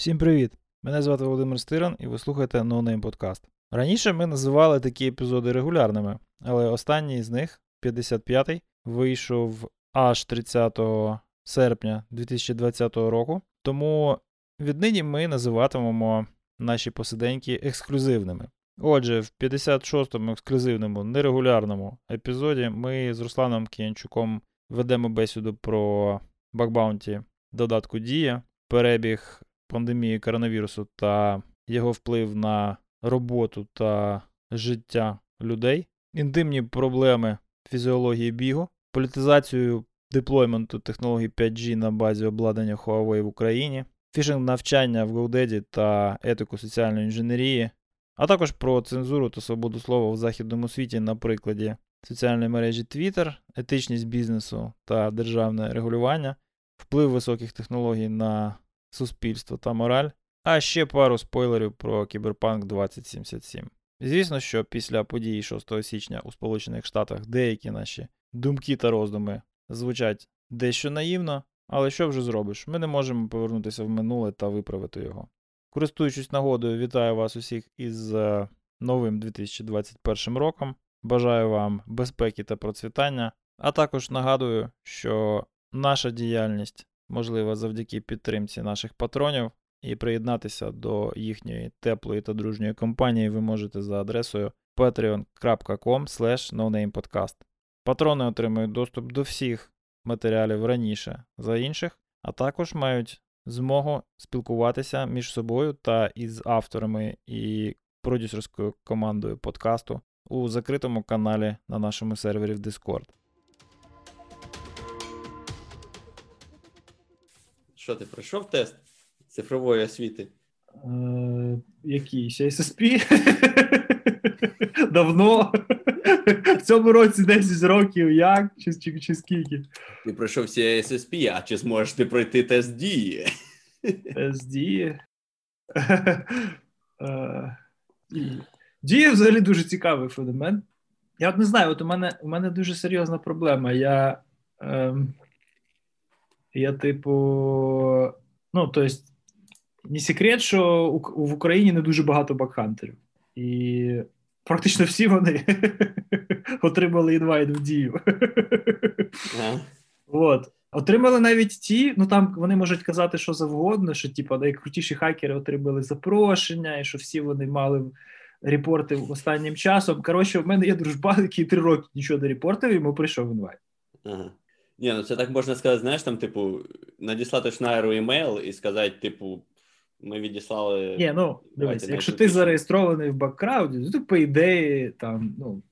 Всім привіт! Мене звати Володимир Стиран і ви слухаєте No Name Podcast. Раніше ми називали такі епізоди регулярними, але останній з них, 55-й, вийшов аж 30 серпня 2020 року. Тому віднині ми називатимемо наші посиденьки ексклюзивними. Отже, в 56-му ексклюзивному нерегулярному епізоді ми з Русланом Кіянчуком ведемо бесіду про bug bounty додатку Дія, перебіг пандемії коронавірусу та його вплив на роботу та життя людей, інтимні проблеми фізіології бігу, політизацію деплойменту технологій 5G на базі обладнання Huawei в Україні, фішинг навчання в GoDaddy та етику соціальної інженерії, а також про цензуру та свободу слова в західному світі на прикладі соціальної мережі Twitter, етичність бізнесу та державне регулювання, вплив високих технологій на суспільство та мораль, а ще пару спойлерів про Кіберпанк 2077. Звісно, що після події 6 січня у Сполучених Штатах деякі наші думки та роздуми звучать дещо наївно, але що вже зробиш? Ми не можемо повернутися в минуле та виправити його. Користуючись нагодою, вітаю вас усіх із е, новим 2021 роком. Бажаю вам безпеки та процвітання, а також нагадую, що наша діяльність можлива завдяки підтримці наших патронів, і приєднатися до їхньої теплої та дружньої компанії ви можете за адресою patreon.com. Патрони отримують доступ до всіх матеріалів раніше за інших, а також мають змогу спілкуватися між собою та із авторами і продюсерською командою подкасту у закритому каналі на нашому сервері в Discord. Що ти пройшов тест цифрової освіти? Е, Якийсь SSP? Давно. В цьому році 10 років, як? Чи, чи, чи скільки? Ти пройшов всі SSP, а чи зможеш ти пройти тест дії? Тест дії. Е, дія взагалі дуже цікавий феномен. Я от не знаю, от у мене у мене дуже серйозна проблема. Я, ем, я типу, ну, то есть, не секрет, що в Україні не дуже багато бакхантерів. І практично всі вони отримали інвайт в дію. От. Отримали навіть ті, ну там вони можуть казати, що завгодно, що типу, найкрутіші хакери отримали запрошення, і що всі вони мали репорти останнім часом. Коротше, в мене є дружбан, який три роки нічого не репортив, йому прийшов invite. Ага. Ні, ну це так можна сказати, знаєш, там, типу, надіслати Шнайєру email і сказати, типу, ми відіслали. Ні, ну дивись, якщо ти зареєстрований в Bugcrowd і, то ти, по ідеї там, ну,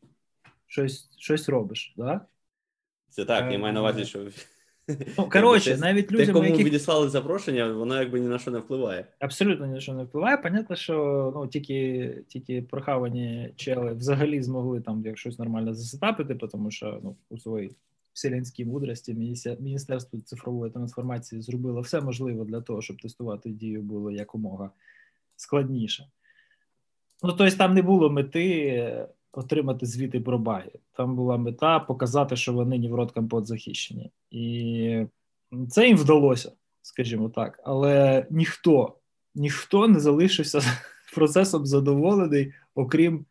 щось щось робиш, да? Це так, я маю на увазі, що. Ну, коротше, навіть людям, Те, кому яких... відіслали запрошення, воно якби ні на що не впливає. Абсолютно ні на що не впливає. Понятно, що ну, тільки тільки прохавані чели взагалі змогли там як щось нормально засетапити, тому що ну, у своїй вселенській мудрості Міністерство цифрової трансформації зробило все можливе для того, щоб тестувати дію було якомога складніше. Ну, тобто, там не було мети отримати звіти про баги. Там була мета показати, що вони рот захищені. І це їм вдалося, скажімо так. Але ніхто, ніхто не залишився процесом задоволений, окрім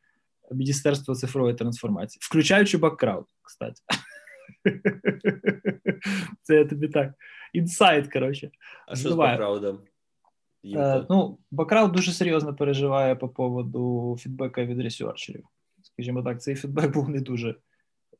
Міністерства цифрової трансформації, включаючи баккрауд, кстати. Це я тобі так. Інсайт, коротше. А що з бакграудом? Е, ну, Бакрауд дуже серйозно переживає по поводу фідбека від ресерчерів. Скажімо так, цей фідбек був не дуже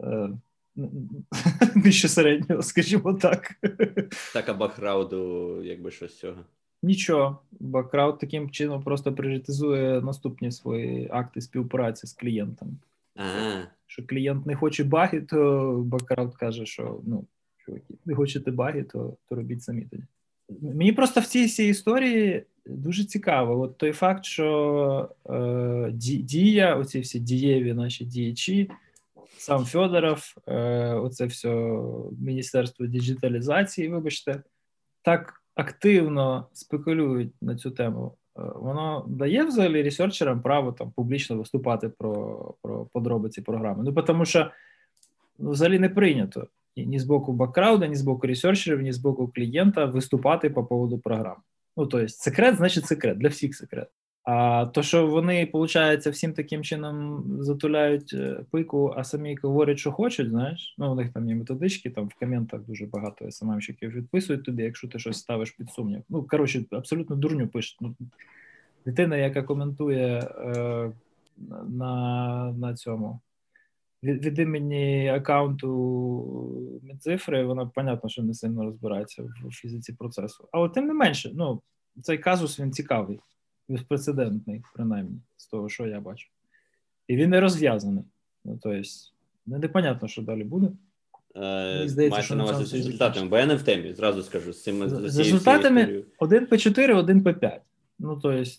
е, нижче середнього, скажімо так. Так, а бакрауду, якби щось з цього. Нічого. Бакрауд таким чином просто пріоритизує наступні свої акти співпраці з клієнтом. Ага. Що клієнт не хоче баги, то бакрауд каже, що ну, чуваки, не хочете баги, то то робіть самі тоді. Мені просто в цій всій історії дуже цікаво. От той факт, що е, дія, оці всі дієві наші діячі, сам Федоров, е, оце все Міністерство діджиталізації, вибачте, так активно спекулюють на цю тему. Е, воно дає взагалі ресерчерам право там публічно виступати про про подробиці програми. Ну тому що ну, взагалі не прийнято ні з боку баккрауда, ні з боку ресерчерів, ні з боку клієнта виступати по поводу програми. Ну тобто, секрет, значить секрет для всіх секрет. А то, що вони, виходить, всім таким чином затуляють е, пику, а самі говорять, що хочуть, знаєш. Ну, у них там є методички, там в коментах дуже багато СММщиків відписують тобі, якщо ти щось ставиш під сумнів. Ну, коротше, абсолютно дурню пишуть. Ну, Дитина, яка коментує е, на на цьому від, від імені аккаунту Мідцифри, вона, понятно, що не сильно розбирається в фізиці процесу. Але тим не менше, ну, цей казус він цікавий безпрецедентний, принаймні, з того, що я бачу. І він не розв'язаний. Ну, тобто, непонятно, що далі буде. Е, Маєте на увазі з результатами, бо я не в темі, зразу скажу. З цим з, з результатами 1 p 4 1 p 5 Ну, тобто,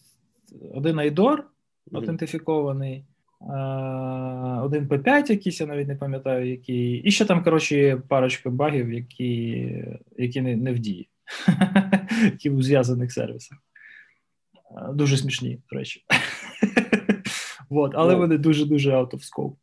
один айдор аутентифікований, один p 5 якийсь, я навіть не пам'ятаю, який. І ще там, коротше, парочка багів, які які не, не в дії, які у зв'язаних сервісах. Дуже смішні, до речі. Вот, але ну, вони дуже-дуже out of scope.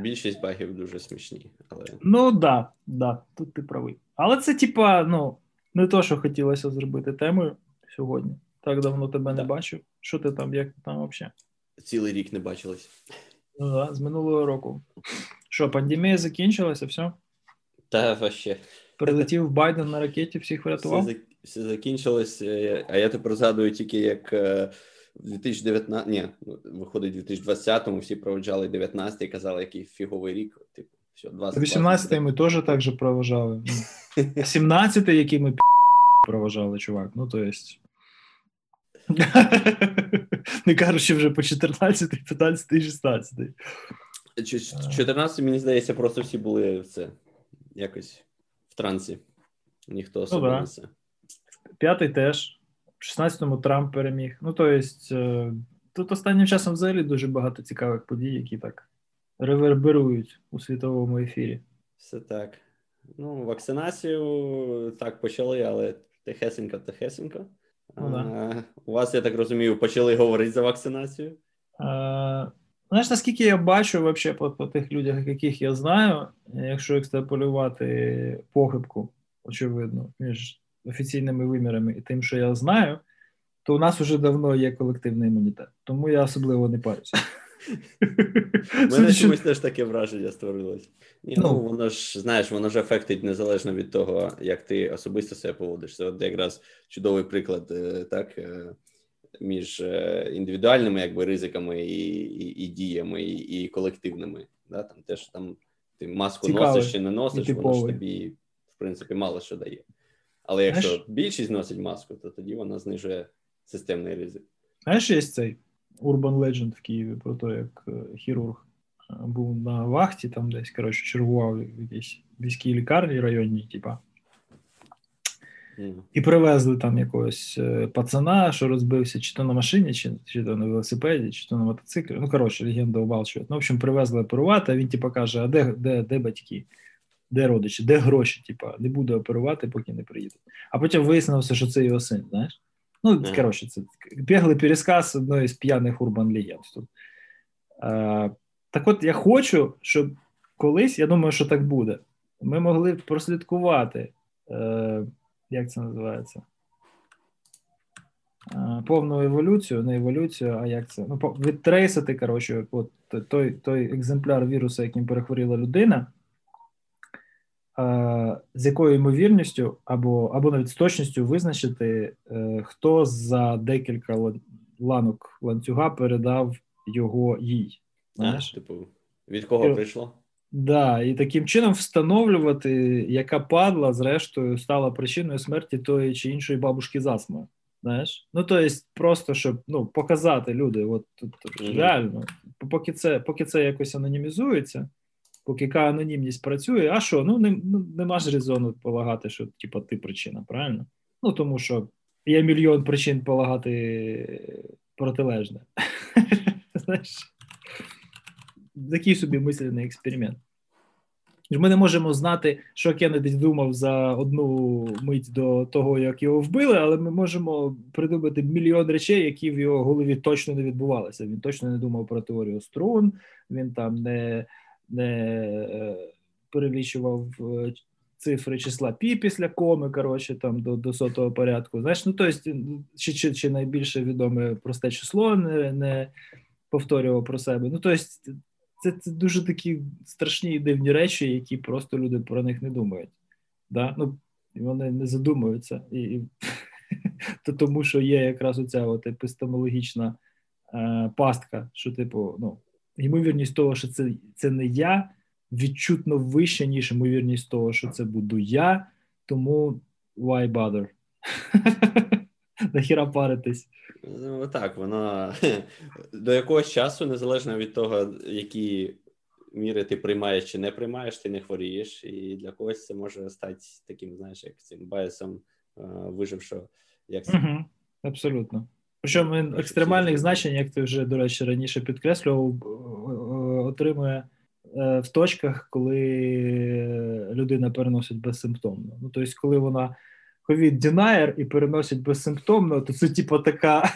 Більшість багів дуже смішні. але... Ну так, да, да, тут ти правий. Але це, типа, ну, не то, що хотілося зробити темою сьогодні. Так давно тебе да. не бачив. Що ти там, як ти там взагалі? Цілий рік не бачилось. Ну так, з минулого року. Що, пандемія закінчилася, все? Та вообще. Прилетів Байден на ракеті, всіх врятував? Все закінчилось, е, а я тепер згадую тільки як е, в 2019, ні, ну, виходить, в 2020-му всі проведжали 19-й і казали, який фіговий рік. Типу, все, 20, 18-й ми теж так же проважали. 17-й, який ми проважали, чувак. Ну, то есть. Не кажучи вже по 14, 15 і 16. 14, мені здається, просто всі були в це якось в трансі. Ніхто особливо ну, не це. П'ятий теж. В 16-му Трамп переміг. Ну, то есть, е, тут останнім часом взагалі дуже багато цікавих подій, які так реверберують у світовому ефірі. Все так. Ну, вакцинацію так почали, але тихесенько, тихесенько. Ну, да. У вас, я так розумію, почали говорити за вакцинацію? А, знаєш, наскільки я бачу вообще по, по тих людях, яких я знаю, якщо екстраполювати похибку, очевидно, між офіційними вимірами і тим, що я знаю, то у нас вже давно є колективний імунітет. Тому я особливо не парюся. У мене чомусь теж таке враження створилось. Ні, ну, ну, воно ж знаєш, воно ж ефектить незалежно від того, як ти особисто себе поводиш. Це от якраз чудовий приклад, е, так, е, між е, індивідуальними якби, ризиками і і, і діями, і, і колективними. Да? Там теж там ти маску Цікавий. носиш чи не носиш, воно ж тобі, в принципі, мало що дає. Але якщо Знаєш, більшість носить маску, то тоді вона знижує системний ризик. Знаєш, є цей Urban Legend в Києві про те, як е, хірург е, був на вахті, там десь коротше, чергував в якійсь міській лікарні районній, типа. Mm. І привезли там якогось е, пацана, що розбився чи то на машині, чи чи то на велосипеді, чи то на мотоциклі. Ну, коротше, легенда обалчує. Ну, в общем, привезли оперувати, а він типа каже: а де де, де батьки? Де родичі, де гроші, типа, не буду оперувати, поки не приїдуть. А потім вияснилося, що це його син, знаєш? Ну, mm. коротше, це біглий пересказ одної з п'яних урбан легенд тут. А, так от я хочу, щоб колись, я думаю, що так буде. Ми могли прослідкувати, е, як це називається? Е, повну еволюцію, не еволюцію, а як це? Ну, відтрейсити, коротше, от той той екземпляр вірусу, яким перехворіла людина, з якою ймовірністю або або навіть з точністю визначити, е, хто за декілька ланок ланцюга передав його їй. Знаєш? А, типу, від кого прийшло? Так, да, і таким чином встановлювати, яка падла, зрештою, стала причиною смерті тої чи іншої бабушки з астмою. Знаєш? Ну, то є, просто щоб ну, показати люди, от тут mm-hmm. реально, поки це поки це якось анонімізується, поки яка анонімність працює, а що? Ну не, ну, нема ж резону полагати, що типу, ти причина, правильно? Ну, тому що є мільйон причин полагати протилежне. Знаєш, такий собі мислений експеримент. Ми не можемо знати, що Кеннеді думав за одну мить до того, як його вбили, але ми можемо придумати мільйон речей, які в його голові точно не відбувалися. Він точно не думав про теорію струн, він там не не е, перелічував е, цифри числа пі після коми, коротше, там до до сотого порядку. Знаєш, ну тобто, чи, чи, чи найбільше відоме просте число не не повторював про себе. Ну, тобто, це це дуже такі страшні і дивні речі, які просто люди про них не думають. Да? Ну, Вони не задумуються. І, і то Тому що є якраз оця от епистемологічна е, пастка, що, типу, ну, ймовірність того, що це, це не я, відчутно вища, ніж ймовірність того, що це буду я, тому why bother? Нахіра паритись. Ну так, вона до якогось часу, незалежно від того, які міри ти приймаєш чи не приймаєш, ти не хворієш. І для когось це може стати таким, знаєш, як цим баясом е, вижившого. Як угу, Абсолютно. Причому він екстремальних значень, як ти вже, до речі, раніше підкреслював, отримує е, в точках, коли людина переносить безсимптомно. Ну, тобто, коли вона ковід denier і переносять безсимптомно, то це типу така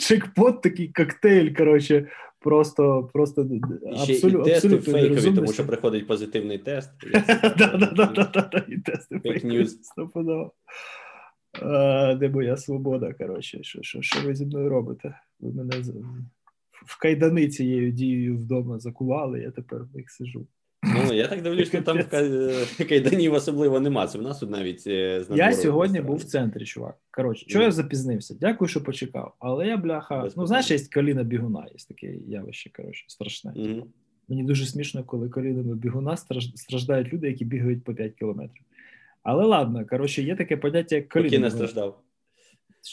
чекпот, такий коктейль. Коротше, просто просто абсолютно тести фейкові, тому що приходить позитивний тест. І тести фейкові. Де моя свобода, коротше, що що, що ви зі мною робите? Ви мене в кайдани цією дією вдома закували, я тепер в них сижу. Ну, я так дивлюсь, що там кайданів особливо нема. Це в нас тут навіть е, Я сьогодні був в центрі, чувак. Коротше, чого я запізнився? Дякую, що почекав. Але я бляха. Ну, знаєш, є коліна бігуна, є таке явище, коротше, страшне. Мені дуже смішно, коли колінами бігуна страждають люди, які бігають по 5 кілометрів. Але ладно, коротше, є таке поняття як коліна. Поки не страждав.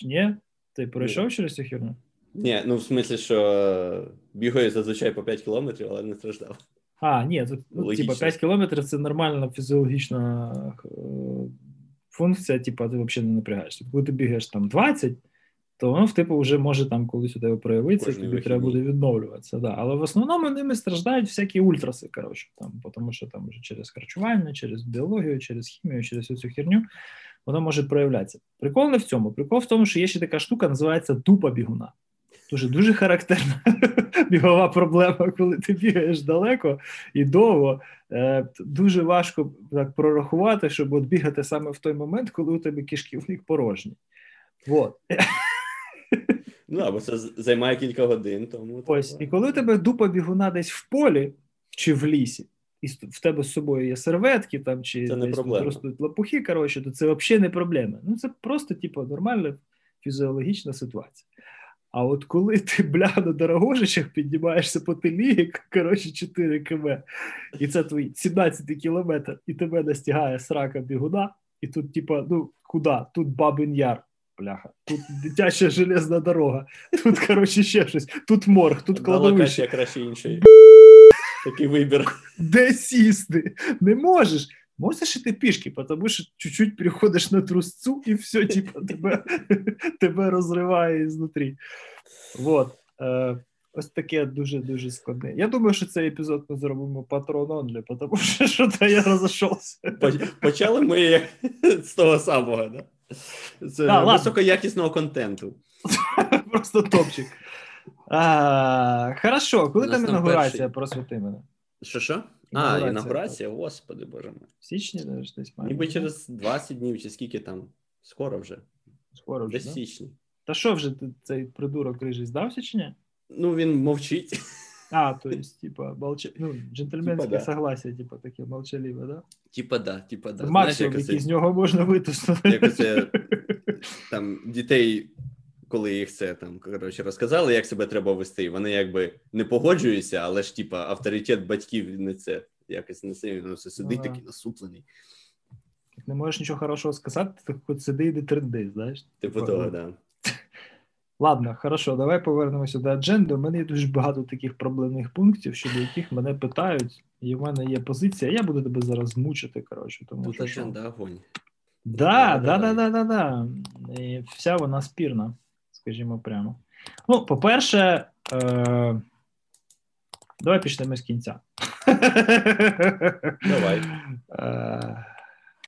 Ні? Ти пройшов Ні. через цю херню? Ні, ну в смислі, що бігаю зазвичай по 5 кілометрів, але не страждав. А, ні, тут ну, типа 5 кілометрів це нормальна фізіологічна е, функція, типа ти взагалі не напрягаєшся. Коли ти бігаєш там 20, то воно в типу вже може там колись у тебе проявитися, і тобі вихідні. треба буде відновлюватися. Да. Але в основному ними страждають всякі ультраси, коротше, там, тому що там вже через харчування, через біологію, через хімію, через цю херню воно може проявлятися. Прикол не в цьому. Прикол в тому, що є ще така штука, називається тупа бігуна. Дуже дуже характерна бігова проблема, коли ти бігаєш далеко і довго. Е, дуже важко так прорахувати, щоб от бігати саме в той момент, коли у тебе кишківник порожній. Вот. Ну, або це займає кілька годин. тому... Ось, І коли тебе дупа бігуна десь в полі чи в лісі, і в тебе з собою є серветки там, чи це десь ростуть лопухи, коротше, то це взагалі не проблема. Ну, це просто, типу, нормальна фізіологічна ситуація. А от коли ти бля на дорогожичах піднімаєшся по телі, коротше, 4 км, і це твій 17 кілометр, і тебе настигає срака бігуна, і тут, типа, ну куди? Тут бабин яр, бляха, тут дитяча железна дорога, тут, коротше, ще щось, тут морг, тут кладовище. краще інший. Такий вибір. Де сісти? Не можеш. Можеш іти пішки, тому що чуть-чуть переходиш на трусцу, і все, типу, тебе тебе розриває ізнутрі. Вот. Е, Ось таке дуже-дуже складне. Я думаю, що цей епізод ми зробимо патрон онлі, тому що що то я розійшовся. Почали ми з того самого, да? Це да, високоякісного контенту. Просто топчик. А, Хорошо, коли там інаугурація, просвіти мене. Що що? А, інаугурація, господи боже мой. В січні десь має. Ніби через 20 днів, чи скільки там. Скоро вже. Скоро вже. Десь да? січні. Та що вже цей придурок рижий здався чи ні? Ну, він мовчить. А, то есть, типа, молч... ну, джентльменське типа, да. согласие, типа, таке молчаливе, да? Типа, да, типа, да. Максимум, який з нього можна витиснути. Якось там дітей коли їх це там коротше розказали, як себе треба вести, вони якби не погоджуються, але ж типа авторитет батьків не це якось не сильно ну, все сидить, такий насуплений. Не можеш нічого хорошого сказати, так от сиди і тренди, знаєш. Типу того, так. Да. Ладно, хорошо, давай повернемося до адженди. У мене є дуже багато таких проблемних пунктів, щодо яких мене питають, і в мене є позиція. Я буду тебе зараз мучити. коротше. тому Тут що... адженда огонь. Да, да, да, да, да, да. І вся вона спірна, скажімо прямо. Ну, по-перше, е... давай почнемо з кінця. Давай. Е...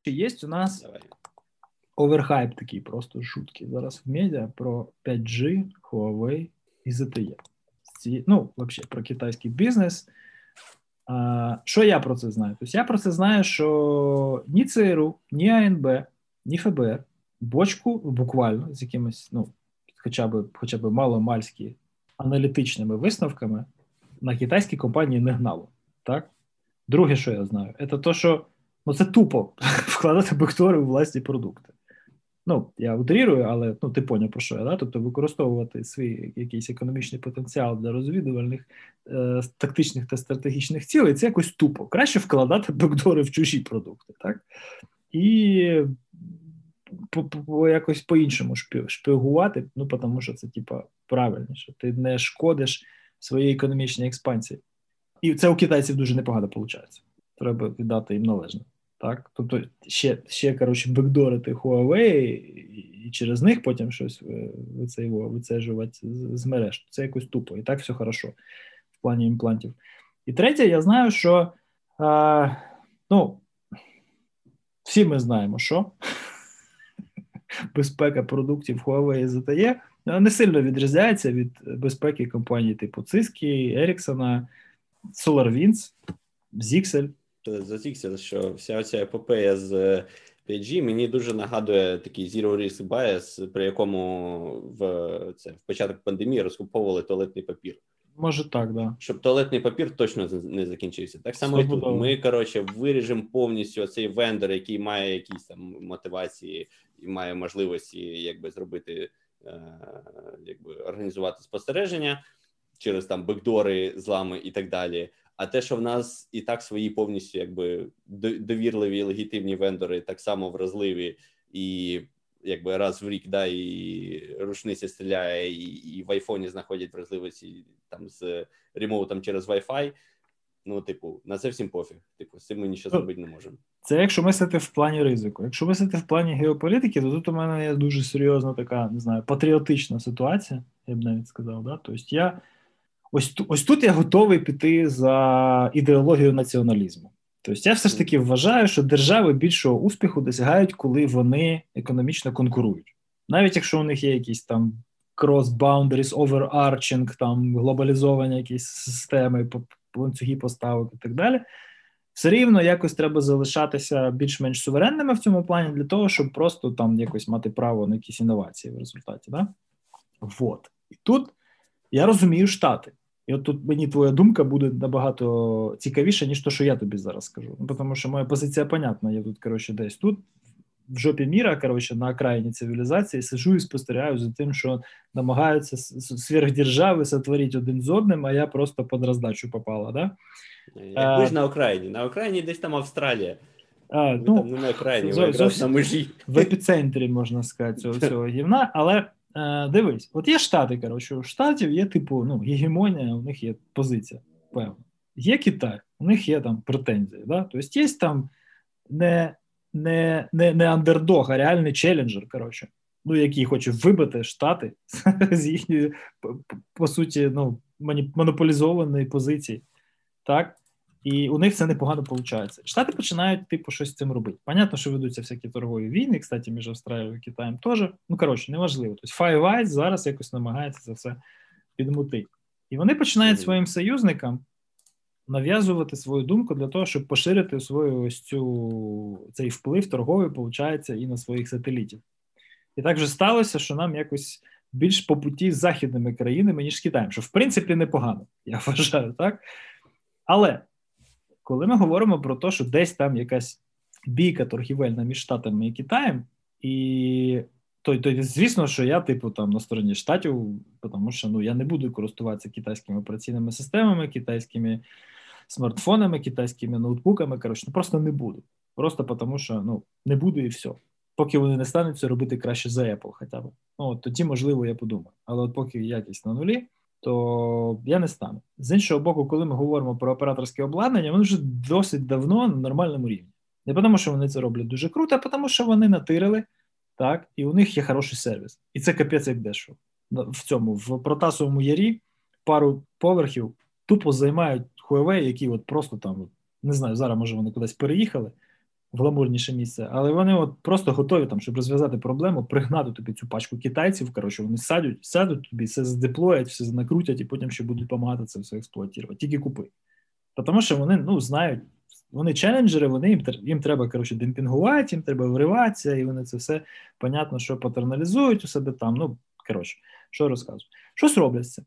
Є у нас Давай. Оверхайп такий просто жуткий зараз в медіа про 5G, Huawei і ZTE. Ну, взагалі, про китайський бізнес. А, Що я про це знаю? Тобто я про це знаю, що ні ЦРУ, ні АНБ, ні ФБР бочку буквально з якимось, ну, хоча б хоча б маломальські аналітичними висновками на китайські компанії не гнало. Так? Друге, що я знаю, це те, що ну, це тупо вкладати бектори у власні продукти. Ну, я утрірую, але ну, ти поняв про що я, да? тобто використовувати свій якийсь економічний потенціал для розвідувальних е, тактичних та стратегічних цілей, це якось тупо. Краще вкладати бекдори в чужі продукти, так? І по, якось по-іншому шпигувати, ну, тому що це, типа, правильніше. Ти не шкодиш своїй економічній експансії. І це у китайців дуже непогано виходить. Треба віддати їм належне. Так, тобто ще ще коротше, бекдорити Huawei і через них потім щось вицежувати з мереж. Це якось тупо, і так все хорошо в плані імплантів. І третє, я знаю, що а, ну, всі ми знаємо, що безпека продуктів Huawei ZTE не сильно відрізняється від безпеки компаній типу Cisco, Ericsson, SolarWinds, Zixel затікся, що вся ця епопея з 5G мені дуже нагадує такий zero risk bias, при якому в це в початок пандемії розкуповували туалетний папір. Може так, да. Щоб туалетний папір точно не закінчився. Так само і тут. Ми, коротше, виріжемо повністю цей вендор, який має якісь там мотивації і має можливості якби зробити, е, якби організувати спостереження через там бекдори, злами і так далі. А те, що в нас і так свої повністю якби довірливі легітимні вендори, так само вразливі, і якби раз в рік да, і рушниця стріляє, і і в айфоні знаходять вразливості там з ремоутом через Wi-Fi, Ну, типу, на це всім пофіг. Типу, з цим ми нічого зробити не можемо. Це якщо мислити в плані ризику. Якщо мислити в плані геополітики, то тут у мене є дуже серйозна така, не знаю, патріотична ситуація, я б навіть сказав. Да? Тобто я ось ось тут я готовий піти за ідеологію націоналізму. Тобто я все ж таки вважаю, що держави більшого успіху досягають, коли вони економічно конкурують. Навіть якщо у них є якісь там cross-boundaries, overarching, там глобалізовані якісь системи, ланцюги поставок і так далі. Все рівно якось треба залишатися більш-менш суверенними в цьому плані для того, щоб просто там якось мати право на якісь інновації в результаті. Да? Вот. І тут я розумію штати. І от тут мені твоя думка буде набагато цікавіша, ніж то, що я тобі зараз скажу. Ну, тому що моя позиція понятна. Я тут, коротше, десь тут, в жопі міра, коротше, на окраїні цивілізації, сиджу і спостерігаю за тим, що намагаються сверхдержави сотворити один з одним, а я просто під роздачу попала. Да? Як ж на окраїні? На окраїні десь там Австралія. А, ну, там не на окраїні, зо, якраз на межі. В епіцентрі, можна сказати, цього, цього гівна, але Е, Дивись, от є штати, коротше, у штатів є, типу, ну, гегемонія, у них є позиція, певна. Є Китай, у них є там претензії. Да? Тобто є там не не, не, не андердог, а реальний челенджер, коротше, ну, який хоче вибити штати з їхньої, по суті, ну, монополізованої позиції. Так? І у них це непогано виходить. Штати починають, типу, щось з цим робити. Понятно, що ведуться всякі торгові війни, кстати, між Австралією і Китаєм теж. Ну, коротше, неважливо. Тобто Five Eyes зараз якось намагається це все підмутити. І вони починають своїм союзникам нав'язувати свою думку для того, щоб поширити свою ось цю цей вплив торговий, виходить, і на своїх сателітів. І так вже сталося, що нам якось більш по путі з західними країнами, ніж з Китаєм, що в принципі непогано, я вважаю, так? Але коли ми говоримо про те, що десь там якась бійка торгівельна між Штатами і Китаєм, і то, то звісно, що я, типу, там на стороні штатів, тому що ну я не буду користуватися китайськими операційними системами, китайськими смартфонами, китайськими ноутбуками. Коротше, ну просто не буду. Просто тому, що ну не буду і все. Поки вони не стануть це робити краще за Apple, хоча б. Ну от тоді, можливо, я подумаю. Але от поки якість на нулі то я не стану. З іншого боку, коли ми говоримо про операторське обладнання, воно вже досить давно на нормальному рівні. Не тому, що вони це роблять дуже круто, а тому, що вони натирили, так, і у них є хороший сервіс. І це капець як дешево. В цьому, в Протасовому ярі пару поверхів тупо займають Huawei, які от просто там, не знаю, зараз може вони кудись переїхали гламурніше місце, але вони от просто готові там, щоб розв'язати проблему, пригнати тобі цю пачку китайців. Коротше, вони сядуть, сядуть тобі, все здеплоять, все накрутять і потім ще будуть допомагати це все експлуатувати. Тільки купи. Тому що вони ну, знають, вони челенджери, вони їм їм треба коротше, демпінгувати, їм треба вриватися, і вони це все понятно, що патерналізують у себе там. Ну, коротше, що розказую. Щось роблять це.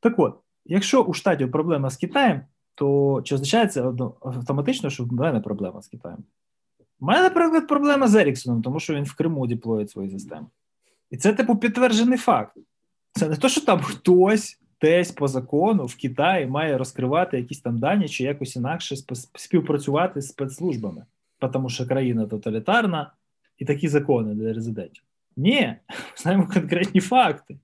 Так от, якщо у штаті проблема з Китаєм, то чи означає це автоматично, що в мене проблема з Китаєм? У мене, наприклад, проблема з Еріксоном, тому що він в Криму деплоїть свої системи. І це, типу, підтверджений факт. Це не то, що там хтось десь по закону в Китаї має розкривати якісь там дані чи якось інакше співпрацювати з спецслужбами, тому що країна тоталітарна і такі закони для резидентів. Ні, знаємо конкретні факти.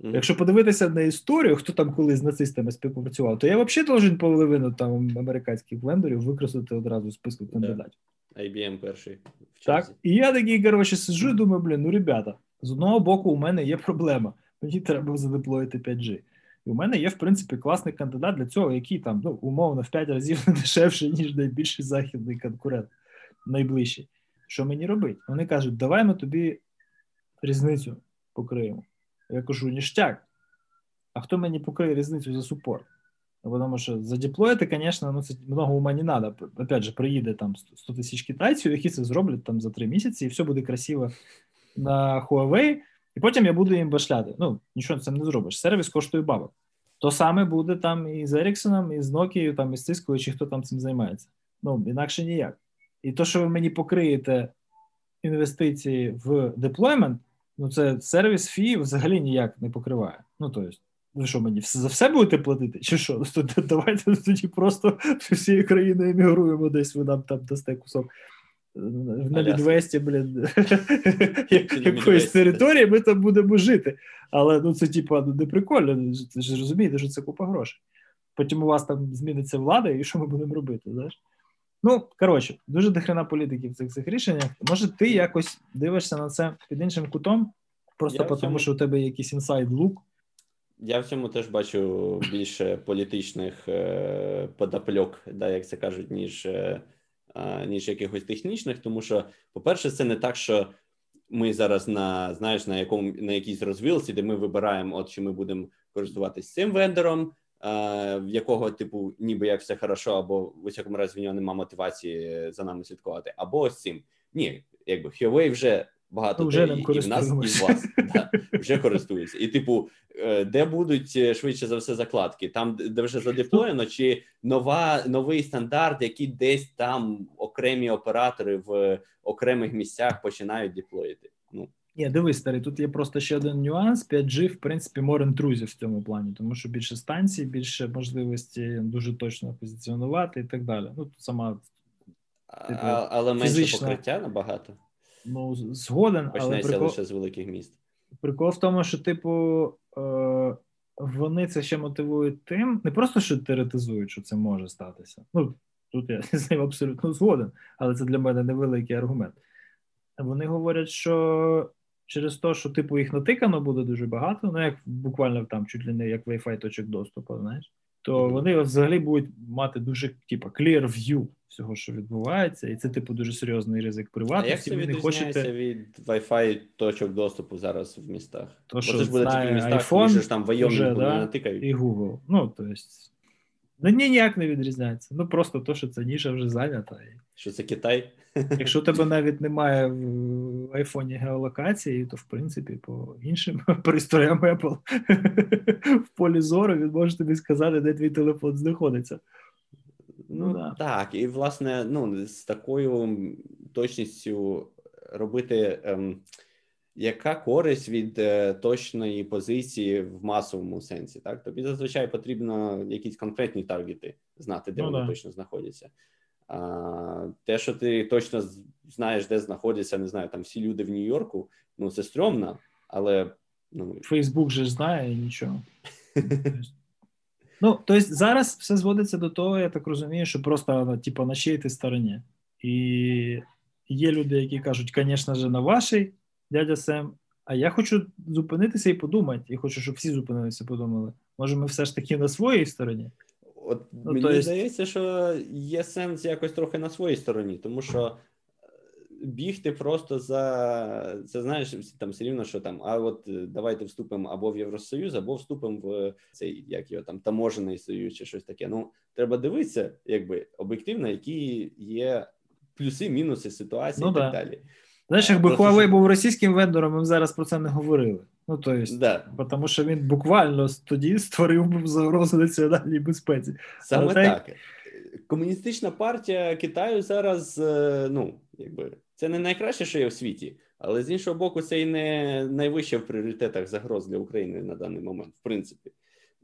Якщо подивитися на історію, хто там коли з нацистами співпрацював, то я взагалі должен половину там американських вендорів використати одразу в списку кандидатів. IBM перший. Так, і я такий, коротше, сиджу і думаю, блін, ну ребята, з одного боку, у мене є проблема. Мені треба задеплоїти 5G. І у мене є, в принципі, класний кандидат для цього, який там ну, умовно в 5 разів дешевше, ніж найбільший західний конкурент, найближчий. Що мені робити? Вони кажуть, давай ми тобі різницю покриємо. Я кажу, ніштяк. А хто мені покриє різницю за супорт? Тому що задеплоїти, звісно, ну це много ума не треба. Опять же, приїде там 100 тисяч китайців, які це зроблять там за 3 місяці, і все буде красиво на Huawei, і потім я буду їм башляти. Ну, нічого цим не зробиш. Сервіс коштує бабок. То саме буде там і з Еріксоном, і з Nokia, там, і з Cisco, чи хто там цим займається. Ну, інакше ніяк. І то, що ви мені покриєте інвестиції в deployment, ну це service fee взагалі ніяк не покриває. Ну, тобто, ви що мені за все будете платити? Чи що? Давайте тоді просто всією країною емігруємо десь, ви нам там дасте кусок на Мідвесті, блін, якоїсь території, ми там будемо жити. Але ну це типу, ну, не прикольно. Ви ж розумієте, що це купа грошей. Потім у вас там зміниться влада, і що ми будемо робити? знаєш? Ну, коротше, дуже дохрена політики в цих цих рішеннях. Може, ти якось дивишся на це під іншим кутом, просто тому, що у тебе якийсь інсайд лук. Я в цьому теж бачу більше політичних е, подопльок, да, як це кажуть, ніж е, ніж якихось технічних, тому що, по-перше, це не так, що ми зараз на знаєш на якому на якійсь розвілці, де ми вибираємо, от чи ми будемо користуватись цим вендором, в якого типу, ніби як все хорошо, або в усякому разі в нього немає мотивації за нами слідкувати, або ось цим. Ні, якби Huawei вже багато вже де, і, і в нас, і в вас да, вже користуються. І, типу, е, де будуть е, швидше за все закладки? Там, де вже задеплоєно, чи нова новий стандарт, який десь там окремі оператори в окремих місцях починають деплоїти? Ну ні, дивись, старий, тут є просто ще один нюанс. 5G, в принципі, more інтрузів в цьому плані, тому що більше станцій, більше можливості дуже точно позиціонувати і так далі. Ну, сама типу, а, але менше фізична... покриття набагато. Ну, згоден, Почнеться але прикол... лише з великих міст. Прикол в тому, що, типу, е... вони це ще мотивують тим, не просто що теоретизують, що це може статися. Ну, тут я з ним абсолютно згоден, але це для мене невеликий аргумент. Вони говорять, що через те, що типу їх натикано буде дуже багато, ну як буквально там чуть ли не як Wi-Fi точок доступу, знаєш, то вони взагалі будуть мати дуже типу, clear view всього, що відбувається, і це типу дуже серйозний ризик приватності. А як це ви не хочете від Wi-Fi точок доступу зараз в містах? То, що це буде тільки в містах, iPhone, там Вайомінг да, натикають. І Google. Ну, то есть, Ну, ні, ніяк не відрізняється. Ну просто то, що це ніша вже зайнята. Що це Китай? Якщо у тебе навіть немає в айфоні геолокації, то в принципі по іншим пристроям Apple в полі зору він може тобі сказати, де твій телефон знаходиться. Ну, ну да. так, і власне, ну з такою точністю робити. Ем, яка користь від е, точної позиції в масовому сенсі? Так, тобі зазвичай потрібно якісь конкретні таргети знати, де ну, вони да. точно знаходяться. А, Те, що ти точно знаєш, де знаходяться, не знаю, там всі люди в Нью-Йорку, ну це стрьомно, але ну Фейсбук же знає і нічого. Ну, тобто зараз все зводиться до того, я так розумію, що просто типу, на чиїй ти стороні. І є люди, які кажуть, звісно ж, на вашій, дядя Сем. А я хочу зупинитися і подумати. І хочу, щоб всі зупинилися і подумали. Може, ми все ж таки на своїй стороні. От ну, Мені есть... здається, що є сенс якось трохи на своїй стороні, тому що бігти просто за це знаєш, там все рівно, що там, а от е, давайте вступимо або в Євросоюз, або вступимо в цей як його там таможений союз чи щось таке. Ну треба дивитися, якби об'єктивно, які є плюси, мінуси ситуації ну, і так да. далі. Знаєш, якби Huawei був російським вендором, ми б зараз про це не говорили. Ну, то есть, да. тому що він буквально тоді створив би загрозу національній безпеці. Саме так. так. Комуністична партія Китаю зараз, е, ну, якби це не найкраще, що є в світі, але з іншого боку, це і не найвище в пріоритетах загроз для України на даний момент, в принципі.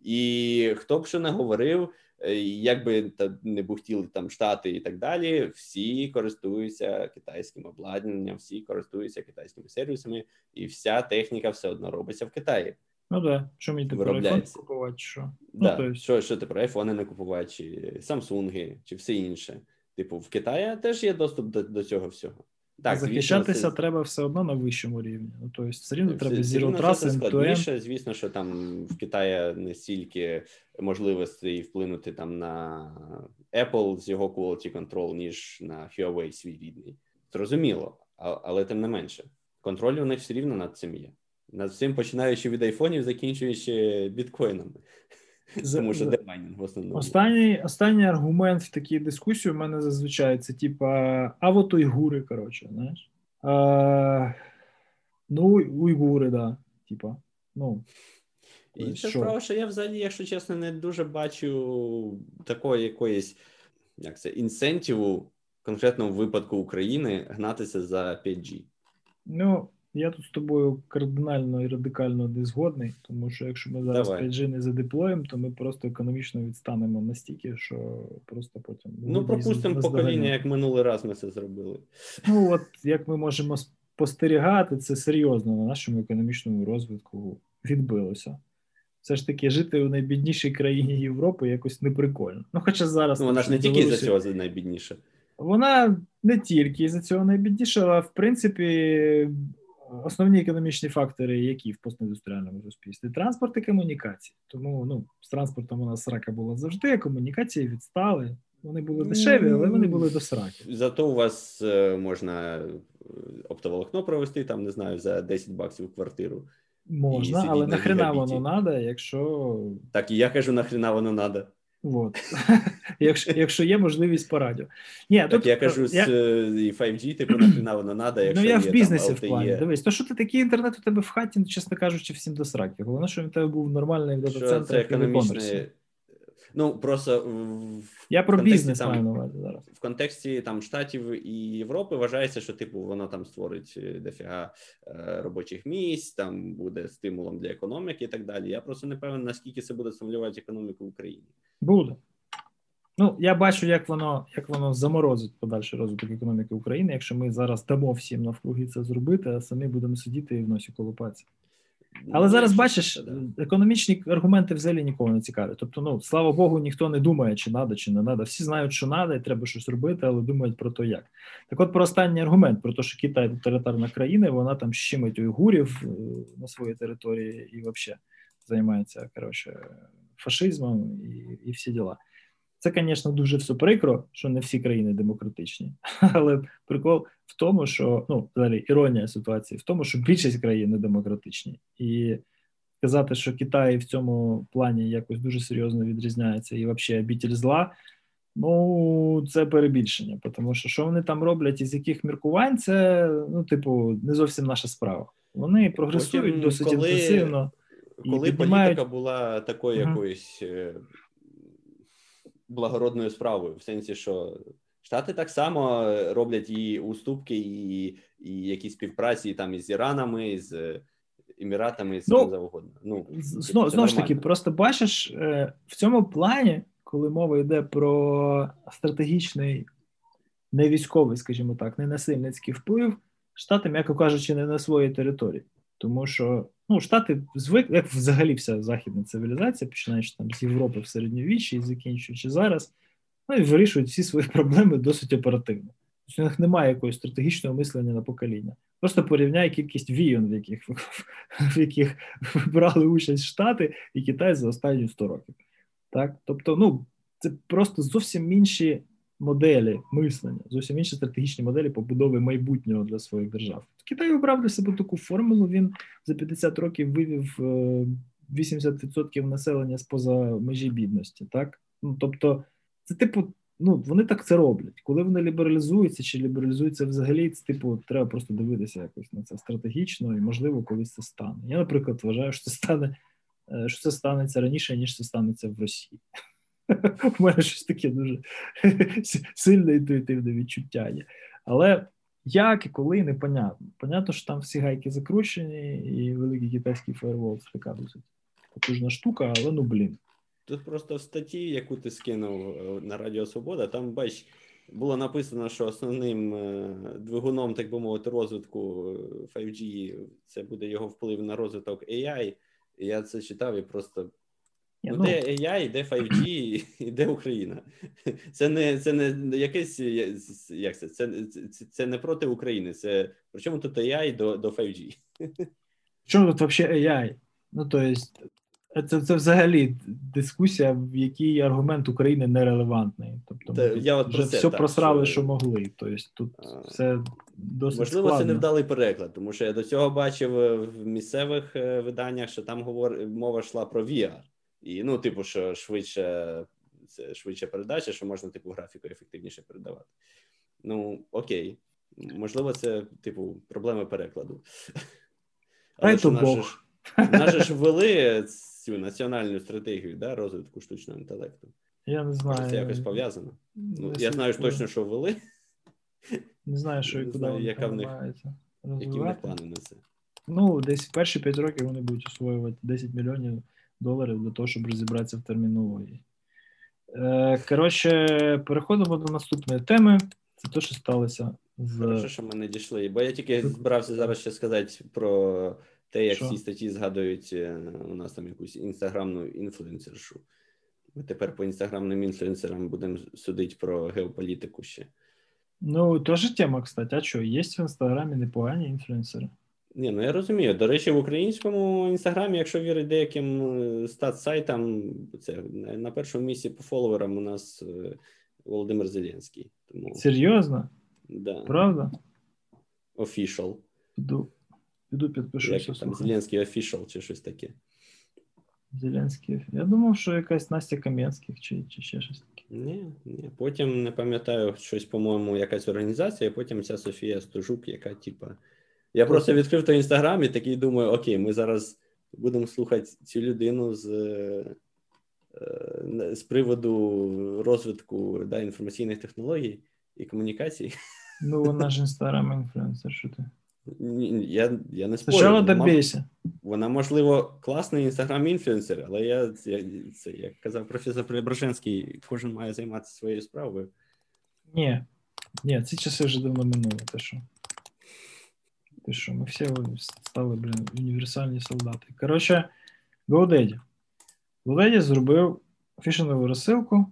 І хто б що не говорив, е, як би не бухтіли там штати і так далі, всі користуються китайським обладнанням, всі користуються китайськими сервісами, і вся техніка все одно робиться в Китаї. Ну да, що мені тепер айфон купувати, що? Да. Ну, що, що тепер айфони не купувати, чи самсунги, чи все інше. Типу, в Китаї теж є доступ до, до цього всього. Так, захищатися звісно, треба все одно на вищому рівні. Ну тобто, все рівно треба Zero Trust, складніше. Звісно, що там в Китаї не стільки можливостей вплинути там на Apple з його quality control, ніж на Huawei свій рідний. Зрозуміло, але тим не менше, контроль у них все рівно над цим є. Над цим починаючи від айфонів, закінчуючи біткоїнами. Тому що де майнінг в основному. Останній останній аргумент в такій дискусії у мене зазвичай це типа, а от уйгури, коротше, знаєш. А, Ну, уйгури, да. Типа, ну. І це справа, що я взагалі, якщо чесно, не дуже бачу такої якоїсь як це, інсентиву, конкретно в випадку України, гнатися за 5G. Ну, я тут з тобою кардинально і радикально не згодний, тому що якщо ми зараз Давай. 5G не задеплоїмо, то ми просто економічно відстанемо настільки, що просто потім ну пропустимо покоління, як минулий раз ми це зробили. Ну от як ми можемо спостерігати, це серйозно на нашому економічному розвитку відбилося. Все ж таки, жити у найбіднішій країні Європи якось неприкольно. Ну, хоча зараз ну, вона ж не тільки за цього найбідніша. Вона не тільки за цього найбідніша, а в принципі основні економічні фактори, які в постіндустріальному суспільстві транспорт і комунікації. Тому ну з транспортом у нас срака була завжди. Комунікації відстали. Вони були дешеві, але вони були до сраки. Зато у вас е, можна е, оптоволокно провести там, не знаю, за 10 баксів квартиру. Можна, але нахрена воно треба, якщо так і я кажу, нахрена воно треба. Вот. якщо якщо є можливість по радіо. Ні, так тут, я кажу, я... з і 5G, типу, нахрена воно треба, якщо Ну, я є, в бізнесі там, в плані. Дивись, то що ти такий інтернет у тебе в хаті, чесно кажучи, всім до сраки. Головне, що він у тебе був нормальний в дата-центрах і в Ну, просто в я про бізнес там, маю на увазі зараз. В контексті там Штатів і Європи вважається, що типу воно там створить е, дофіга е, робочих місць, там буде стимулом для економіки і так далі. Я просто не певен, наскільки це буде стимулювати економіку в Україні. Буде. Ну, я бачу, як воно як воно заморозить подальший розвиток економіки України, якщо ми зараз дамо всім навкруги це зробити, а самі будемо сидіти і в носі колупатися. Але ну, зараз бачиш, економічні аргументи взагалі нікого не цікавлять. Тобто, ну слава Богу, ніхто не думає, чи треба, чи не треба. Всі знають, що треба, і треба щось робити, але думають про те, як. Так, от про останній аргумент, про те, що Китай тоталітарна країна, вона там щимить уйгурів е, на своїй території і взагалі займається коротше, фашизмом і, і всі діла. Це, звісно, дуже все прикро, що не всі країни демократичні, але прикол в тому, що ну взагалі іронія ситуації в тому, що більшість країн не демократичні, і казати, що Китай в цьому плані якось дуже серйозно відрізняється і взагалі обітель зла. Ну, це перебільшення, тому що що вони там роблять і з яких міркувань, це ну, типу, не зовсім наша справа. Вони прогресують Потім, досить коли, інтенсивно. Коли піднімають... політика була такою uh-huh. якоюсь е, благородною справою, в сенсі, що Штати так само роблять і уступки, і і якісь співпраці там із Іранами, з Еміратами, з ну, ким завгодно. Ну знов, знову ж таки, просто бачиш е, в цьому плані, коли мова йде про стратегічний, не військовий, скажімо так, не насильницький вплив, штати, м'яко кажучи, не на своїй території, тому що ну, штати звик, як взагалі вся західна цивілізація, починаючи там з Європи в середньовіччі і закінчуючи зараз, ну і вирішують всі свої проблеми досить оперативно. У них немає якогось стратегічного мислення на покоління. Просто порівняй кількість війн, в яких в яких брали участь Штати і Китай за останні 100 років. Так? Тобто, ну, це просто зовсім інші моделі мислення, зовсім інші стратегічні моделі побудови майбутнього для своїх держав. Китай обрав для себе таку формулу. Він за 50 років вивів 80% е, населення з поза межі бідності. Так? Ну, Тобто, це типу. Ну, вони так це роблять. Коли вони лібералізуються чи лібералізуються взагалі, це типу треба просто дивитися якось на це стратегічно і, можливо, колись це стане. Я, наприклад, вважаю, що це стане, е, що це станеться раніше, ніж це станеться в Росії. У мене щось таке дуже сильне інтуїтивне відчуття є. Але як і коли непонятно. Понятно, що там всі гайки закручені, і великий китайський фаєрвол це така досить потужна штука, але ну блін. Тут просто в статті, яку ти скинув е, на Радіо Свобода, там бач, було написано, що основним е, двигуном, так би мовити, розвитку 5G е, це буде його вплив на розвиток AI. Я це читав і просто Ну, ну, Де AI, де 5G, і де Україна. Це не це не якесь як це, це, це, це не проти України. Це причому тут AI до до 5G. Чому тут взагалі AI? Ну, то есть, це це взагалі дискусія, в якій аргумент України нерелевантний. Тобто Та, я от вже все так, просрали, що... що могли. Тобто тут а, все досить можливо, складно. це невдалий переклад, тому що я до цього бачив в місцевих е, виданнях, що там говор... мова йшла про VR. І ну, типу, що швидше це швидше передача, що можна типу графіку ефективніше передавати. Ну, окей. Можливо, це, типу, проблеми перекладу. Але ж Бог. Нас ж ввели цю національну стратегію да, розвитку штучного інтелекту. Я не знаю. Це якось пов'язано. Ну, Я знаю точно, що ввели. Не знаю, що і куди яка в них, які в них плани на це. Ну, десь перші 5 років вони будуть освоювати 10 мільйонів доларів для того, щоб розібратися в термінології. Е, коротше, переходимо до наступної теми. Це те, що сталося з. Хорошо, що ми не дійшли. Бо я тільки збирався зараз ще сказати про те, як ці статті згадують е, у нас там якусь інстаграмну інфлюенсершу. Ми тепер по інстаграмним інфлюенсерам будемо судити про геополітику ще. Ну, теж тема, кстати. А що, є в інстаграмі непогані інфлюенсери? Ні, ну я розумію. До речі, в українському інстаграмі, якщо вірити деяким е, стат-сайтам, це на першому місці по фоловерам у нас е, Володимир Зеленський. Тому... Серйозно? Да. Правда? Official. Піду, піду підпишуся. Там Зеленський Official чи щось таке. Зеленський. Я думав, що якась Настя Кам'янських чи чи ще щось таке. Ні, ні. Потім не пам'ятаю щось, по-моєму, якась організація, а потім ця Софія Стужук, яка, типа. Я просто відкрив той інстаграм і такий думаю: окей, ми зараз будемо слухати цю людину з е, з приводу розвитку да, інформаційних технологій і комунікацій. Ну, вона ж інстаграм інфлюенсер, що ти? Я я не спорю. Спочатку добійся. Вона, можливо, класний інстаграм-інфлюенсер, але я це, це як казав професор Преображенський, кожен має займатися своєю справою. Ні, ні, ці часи вже давно минули, те що. Ти що, ми всі стали, блін, універсальні солдати. Коротше, GoDaddy. GoDaddy зробив фішингову розсилку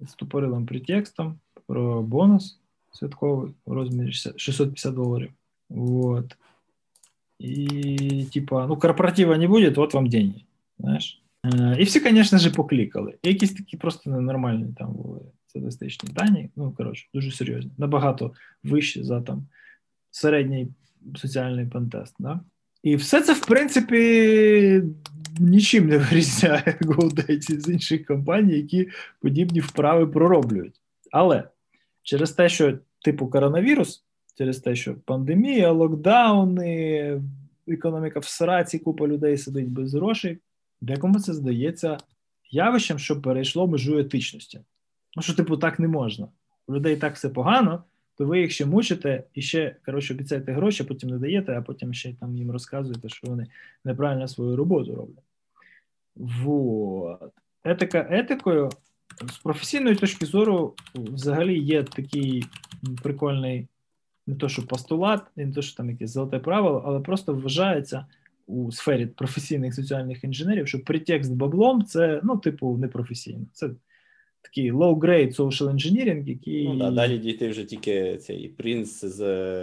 з тупорилим претекстом про бонус святковий у розмірі 650 доларів. Вот. И типа, ну, корпоратива не будет, вот вам деньги. Знаєш? Е, і всі, звісно ж, поклікали. І якісь такі просто ненормальні там були статистичні дані. Ну, коротше, дуже серйозні. Набагато вищі за там середній соціальний пантест. Да? І все це, в принципі, нічим не вирізняє GoDaddy з інших компаній, які подібні вправи пророблюють. Але через те, що типу коронавірус, через те, що пандемія, локдауни, економіка в сраці, купа людей сидить без грошей, декому це здається явищем, що перейшло межу етичності. Ну, що, типу, так не можна. У людей так все погано, то ви їх ще мучите і ще коротше, обіцяєте гроші, потім не даєте, а потім ще там їм розказуєте, що вони неправильно свою роботу роблять. Вот. Етика етикою з професійної точки зору взагалі є такий прикольний не то, що постулат, не то, що там якесь золоте правило, але просто вважається у сфері професійних соціальних інженерів, що претекст баблом це, ну, типу, непрофесійно. Це такий low-grade social engineering, який. Ну, да, Далі дійти вже тільки цей принц з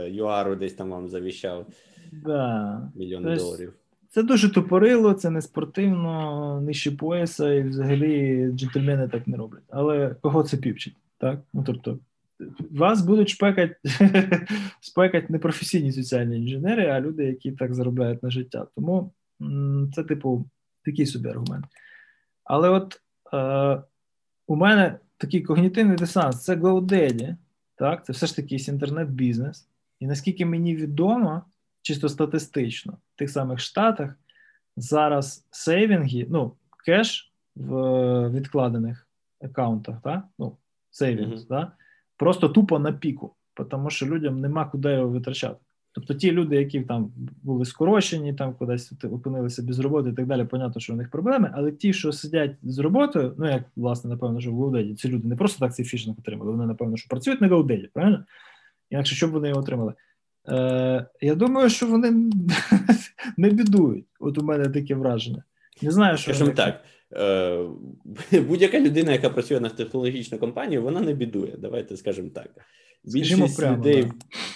ЮАРу десь там вам завіщав да. мільйони тобто, доларів. Це дуже тупорило, це не спортивно, нижче пояса, і взагалі джентльмени так не роблять. Але кого це півчить? Так? Ну, тобто, вас будуть шпекати шпекать не професійні соціальні інженери, а люди, які так заробляють на життя. Тому це, типу, такий собі аргумент. Але от е, у мене такий когнітивний дисонанс це GoDaddy, так? Це все ж таки інтернет-бізнес. І наскільки мені відомо, чисто статистично, в тих самих Штатах зараз сейвінги, ну, кеш в відкладених аккаунтах, так? ну, savings, mm-hmm. так? просто тупо на піку, тому що людям нема куди його витрачати. Тобто ті люди, які там були скорочені, там кудись опинилися без роботи і так далі, понятно, що у них проблеми, але ті, що сидять з роботою, ну як власне, напевно, що в GoDaddy, ці люди не просто так цей фішинг отримали, вони, напевно, що працюють на GoDaddy, правильно? Інакше щоб вони його отримали. Е, Я думаю, що вони не бідують. От у мене таке враження. Не знаю, що. Скажімо так. Е, будь-яка людина, яка працює на технологічну компанію, вона не бідує. Давайте скажемо так. Більшість прямо, людей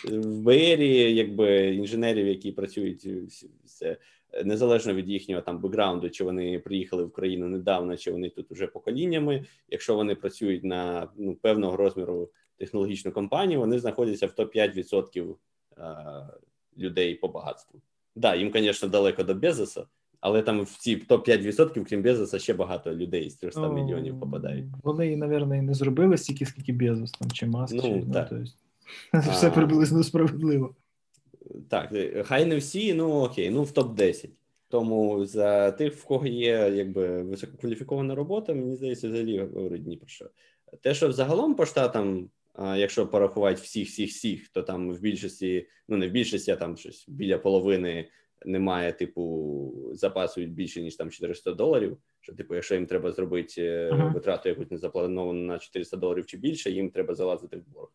да. в БЕРі, якби інженерів, які працюють все незалежно від їхнього там бекграунду, чи вони приїхали в країну недавно, чи вони тут уже поколіннями. Якщо вони працюють на ну, певного розміру технологічну компанію, вони знаходяться в топ 5% людей по багатству. Да, їм, звісно, далеко до Безоса, але там в ці топ-5%, крім Безоса, ще багато людей з 300 ну, мільйонів попадають. Вони, мабуть, і не зробили стільки, скільки Безос там чи Маск. Ну, чи, ну, так. Ну, тобто, все приблизно справедливо. Так, хай не всі, ну окей, ну в топ-10. Тому за тих, в кого є якби висококваліфікована робота, мені здається, взагалі говорить ні про що. Те, що взагалом по штатам, якщо порахувати всіх, всіх, всіх, то там в більшості, ну не в більшості, а там щось біля половини немає, типу, запасу більше ніж там 400 доларів. Що, типу, якщо їм треба зробити uh-huh. витрату якусь не заплановану на 400 доларів чи більше, їм треба залазити в борг.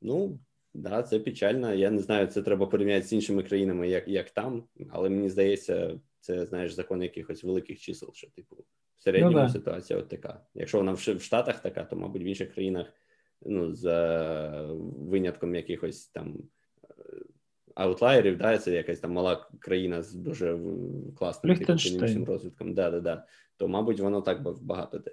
Ну да, це печально. Я не знаю, це треба порівняти з іншими країнами, як як там, але мені здається, це знаєш закон якихось великих чисел. Що типу в середньому ну, ситуація от така. Якщо вона в, в Штатах така, то мабуть в інших країнах, ну за винятком якихось там аутлайерів, да, це якась там мала країна з дуже класним економічним розвитком. Да, да, да. То, мабуть, воно так багато де.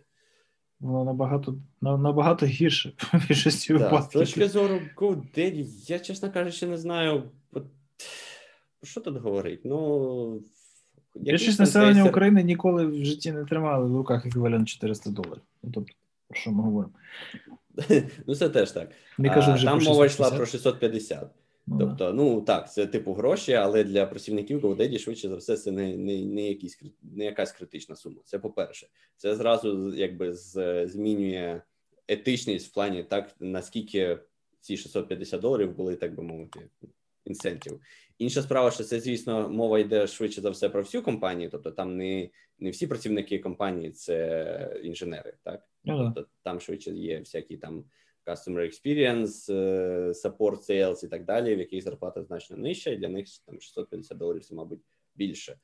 Воно набагато набагато гірше більшості випадків. З точки зору GoDaddy, я, чесно кажучи, не знаю. Про що тут говорить? Ну, Більшість населення України ніколи в житті не тримали в руках еквівалент 400 доларів. Ну, тобто, про що ми говоримо? Ну, це теж так. Не кажу вже Там мова йшла про 650. Ну, тобто, ну так, це типу гроші, але для працівників GoDaddy швидше за все, це не не, не, якісь не якась критична сума. Це по-перше, це зразу якби з, змінює етичність в плані так, наскільки ці 650 доларів були, так би мовити, інсентів. Інша справа, що це, звісно, мова йде швидше за все про всю компанію, тобто там не не всі працівники компанії це інженери, так ага. тобто там швидше є всякі там customer experience, е, support sales і так далі, в яких зарплата значно нижча, і для них там 650 доларів це, мабуть, більше.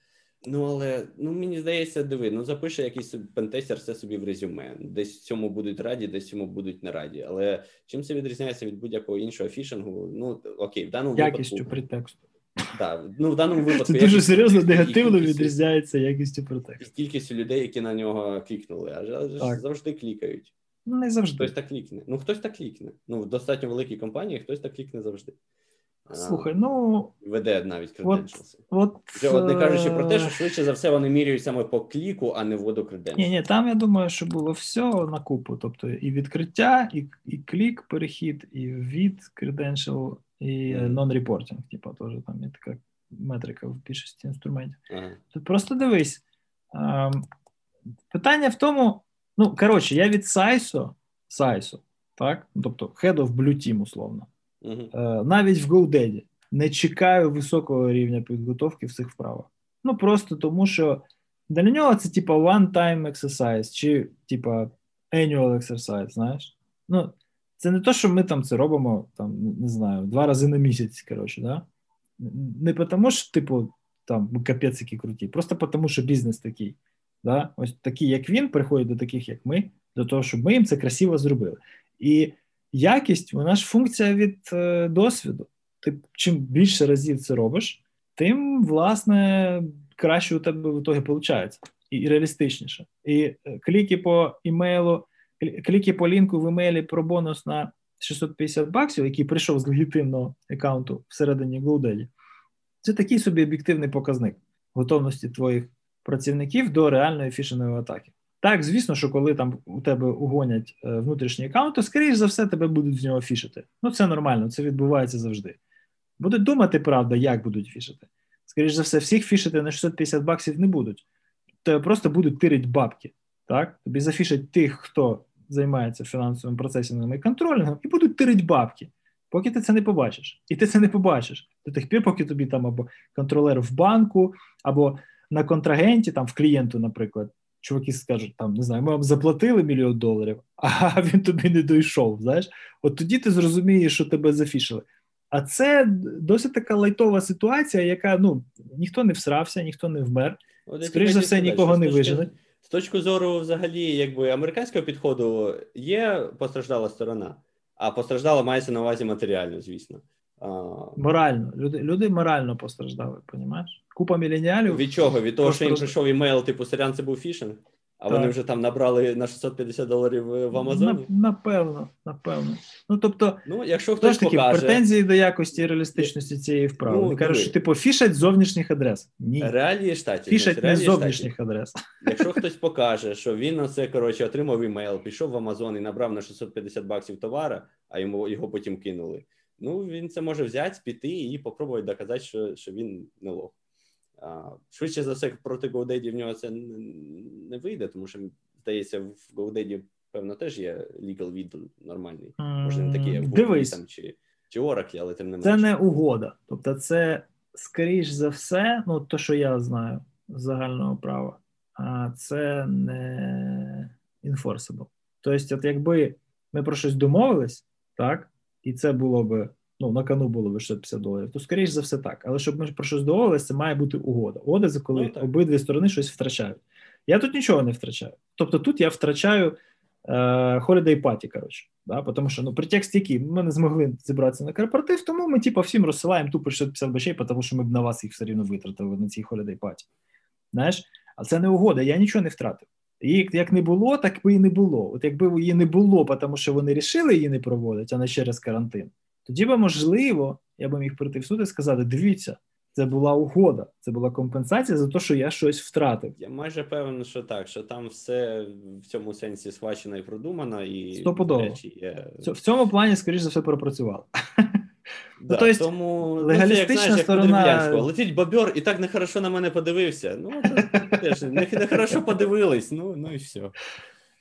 Ну, але ну мені здається, диви, ну запише якийсь пентестер все собі в резюме. Десь цьому будуть раді, десь цьому будуть не раді. Але чим це відрізняється від будь-якого іншого фішингу? Ну окей, в даному якістю випадку... притексту. Так, ну в даному випадку це дуже серйозно негативно відрізняється якістю притексту. І кількістю людей, які на нього клікнули, а завжди клікають. Ну, не завжди. Хтось так клікне. Ну, хтось так клікне. Ну, в достатньо великій компанії хтось так клікне завжди. Слухай, ну. Веде навіть credentials. От, Вже от не кажучи про те, що швидше за все вони міряють саме по кліку, а не вводу. Ні, ні, там я думаю, що було все на купу. Тобто і відкриття, і і клік, перехід, і від credential, і mm. non-reporting. Типу, теж там є така метрика в більшості інструментів. Ага. Тут просто дивись. Питання в тому. Ну, коротше, я від Сайсо, Сайсо, так? Тобто Head of Blue Team, условно. Uh-huh. Навіть в GoDaddy не чекаю високого рівня підготовки в цих вправах. Ну, просто тому що для нього це типа one-time exercise, чи типа annual exercise, знаєш? Ну, це не то, що ми там це робимо, там, не знаю, два рази на місяць, коротше, да? Не тому, що, типу, там капець які круті, просто тому, що бізнес такий. Да? Ось такі, як він, приходять до таких, як ми, до того, щоб ми їм це красиво зробили. І якість, вона ж функція від е, досвіду. Ти чим більше разів це робиш, тим, власне, краще у тебе в ітогі виходить. І, реалістичніше. І е, кліки по імейлу, кліки по лінку в імейлі про бонус на 650 баксів, який прийшов з легітимного аккаунту всередині GoDaddy, це такий собі об'єктивний показник готовності твоїх працівників до реальної фішингової атаки. Так, звісно, що коли там у тебе угонять е, внутрішній аккаунт, то, скоріш за все, тебе будуть з нього фішити. Ну, це нормально, це відбувається завжди. Будуть думати, правда, як будуть фішити. Скоріш за все, всіх фішити на 650 баксів не будуть. Тебе просто будуть тирити бабки. Так? Тобі зафішать тих, хто займається фінансовим процесінгом і контролінгом, і будуть тирити бабки, поки ти це не побачиш. І ти це не побачиш до тих пір, поки тобі там або контролер в банку, або на контрагенті, там в клієнту, наприклад, чуваки скажуть, там не знаю, ми вам заплатили мільйон доларів, а він тобі не дійшов. Знаєш, от тоді ти зрозумієш, що тебе зафішили. А це досить така лайтова ситуація, яка ну ніхто не всрався, ніхто не вмер. Скоріше за все, нікого не виженуть. З точки зору, взагалі, якби американського підходу є постраждала сторона, а постраждала мається на увазі матеріально, звісно. Морально. Люди люди морально постраждали, розумієш? Купа міленіалів. Від чого? Від того, що їм прийшов імейл, типу, сорян, це був фішинг? А так. вони вже там набрали на 650 доларів в Амазоні? Напевно, напевно. Ну тобто, ну, якщо хтось таки, покаже... претензії до якості і реалістичності цієї вправи. Ну, Вони кажуть, що типу фішать зовнішніх адрес. Ні. Реалії штатів. Фішать не зовнішніх штатів. адрес. Якщо хтось покаже, що він на це коротше отримав імейл, пішов в Амазон і набрав на 650 баксів товара, а йому його потім кинули. Ну він це може взяти, піти і попробувати доказати, що що він не лох. Швидше за все, проти GoDaddy в нього це не вийде, тому що, здається, в GoDaddy, певно, теж є legal від нормальний. Може, не такий, як Дивись. там чи чи Oracle, але тим не менше. Це не угода. Тобто, це, скоріш за все, ну, то, що я знаю з загального права, а це не enforceable. Тобто, от якби ми про щось домовились, так, і це було би ну, на кону було би 650 доларів, то скоріш за все так. Але щоб ми про щось домовилися, це має бути угода. Угода це коли ну, обидві сторони щось втрачають. Я тут нічого не втрачаю. Тобто тут я втрачаю е, holiday party, коротше. Да? Тому що ну, претекст який, ми не змогли зібратися на корпоратив, тому ми типу, всім розсилаємо тупо 650 бачей, тому що ми б на вас їх все рівно витратили на цій holiday party. Знаєш? А це не угода, я нічого не втратив. Її як не було, так би і не було. От якби її не було, тому що вони рішили її не проводити, а не через карантин, тоді би, можливо, я би міг прийти в суд і сказати: дивіться, це була угода, це була компенсація за те, що я щось втратив. Я майже певен, що так, що там все в цьому сенсі схвачено і продумано, і Стопудово. Речі є... в цьому плані, скоріш за все, пропрацювало. Да, ну, то тому легалістична ну, це, як, знаєш, сторона... Як летить бобер і так нехорошо на мене подивився. Ну, теж нехорошо подивились, ну ну і все.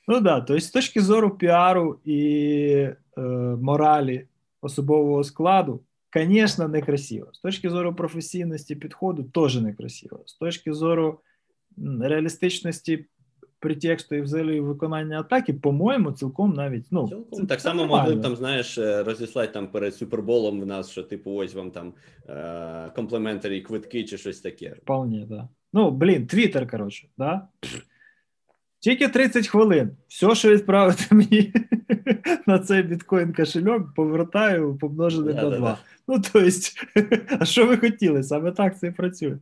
Ну так, да, тобто з точки зору піару і е, моралі особового складу, звісно, некрасиво. З точки зору професійності підходу, теж некрасиво. З точки зору реалістичності претексту і взагалі виконання атаки, по-моєму, цілком навіть ну цілком це, так само нормально. могли б там, знаєш, е, розіслати там перед суперболом в нас, що типу, ось вам там е- комплементарі квитки чи щось таке. Вполне, да. Ну блін, твіттер, коротше, да. Тільки 30 хвилин. Все, що відправити мені на цей біткоін кошельок, повертаю помножене на 2. Ну, тобто, а що ви хотіли? Саме так це і працює.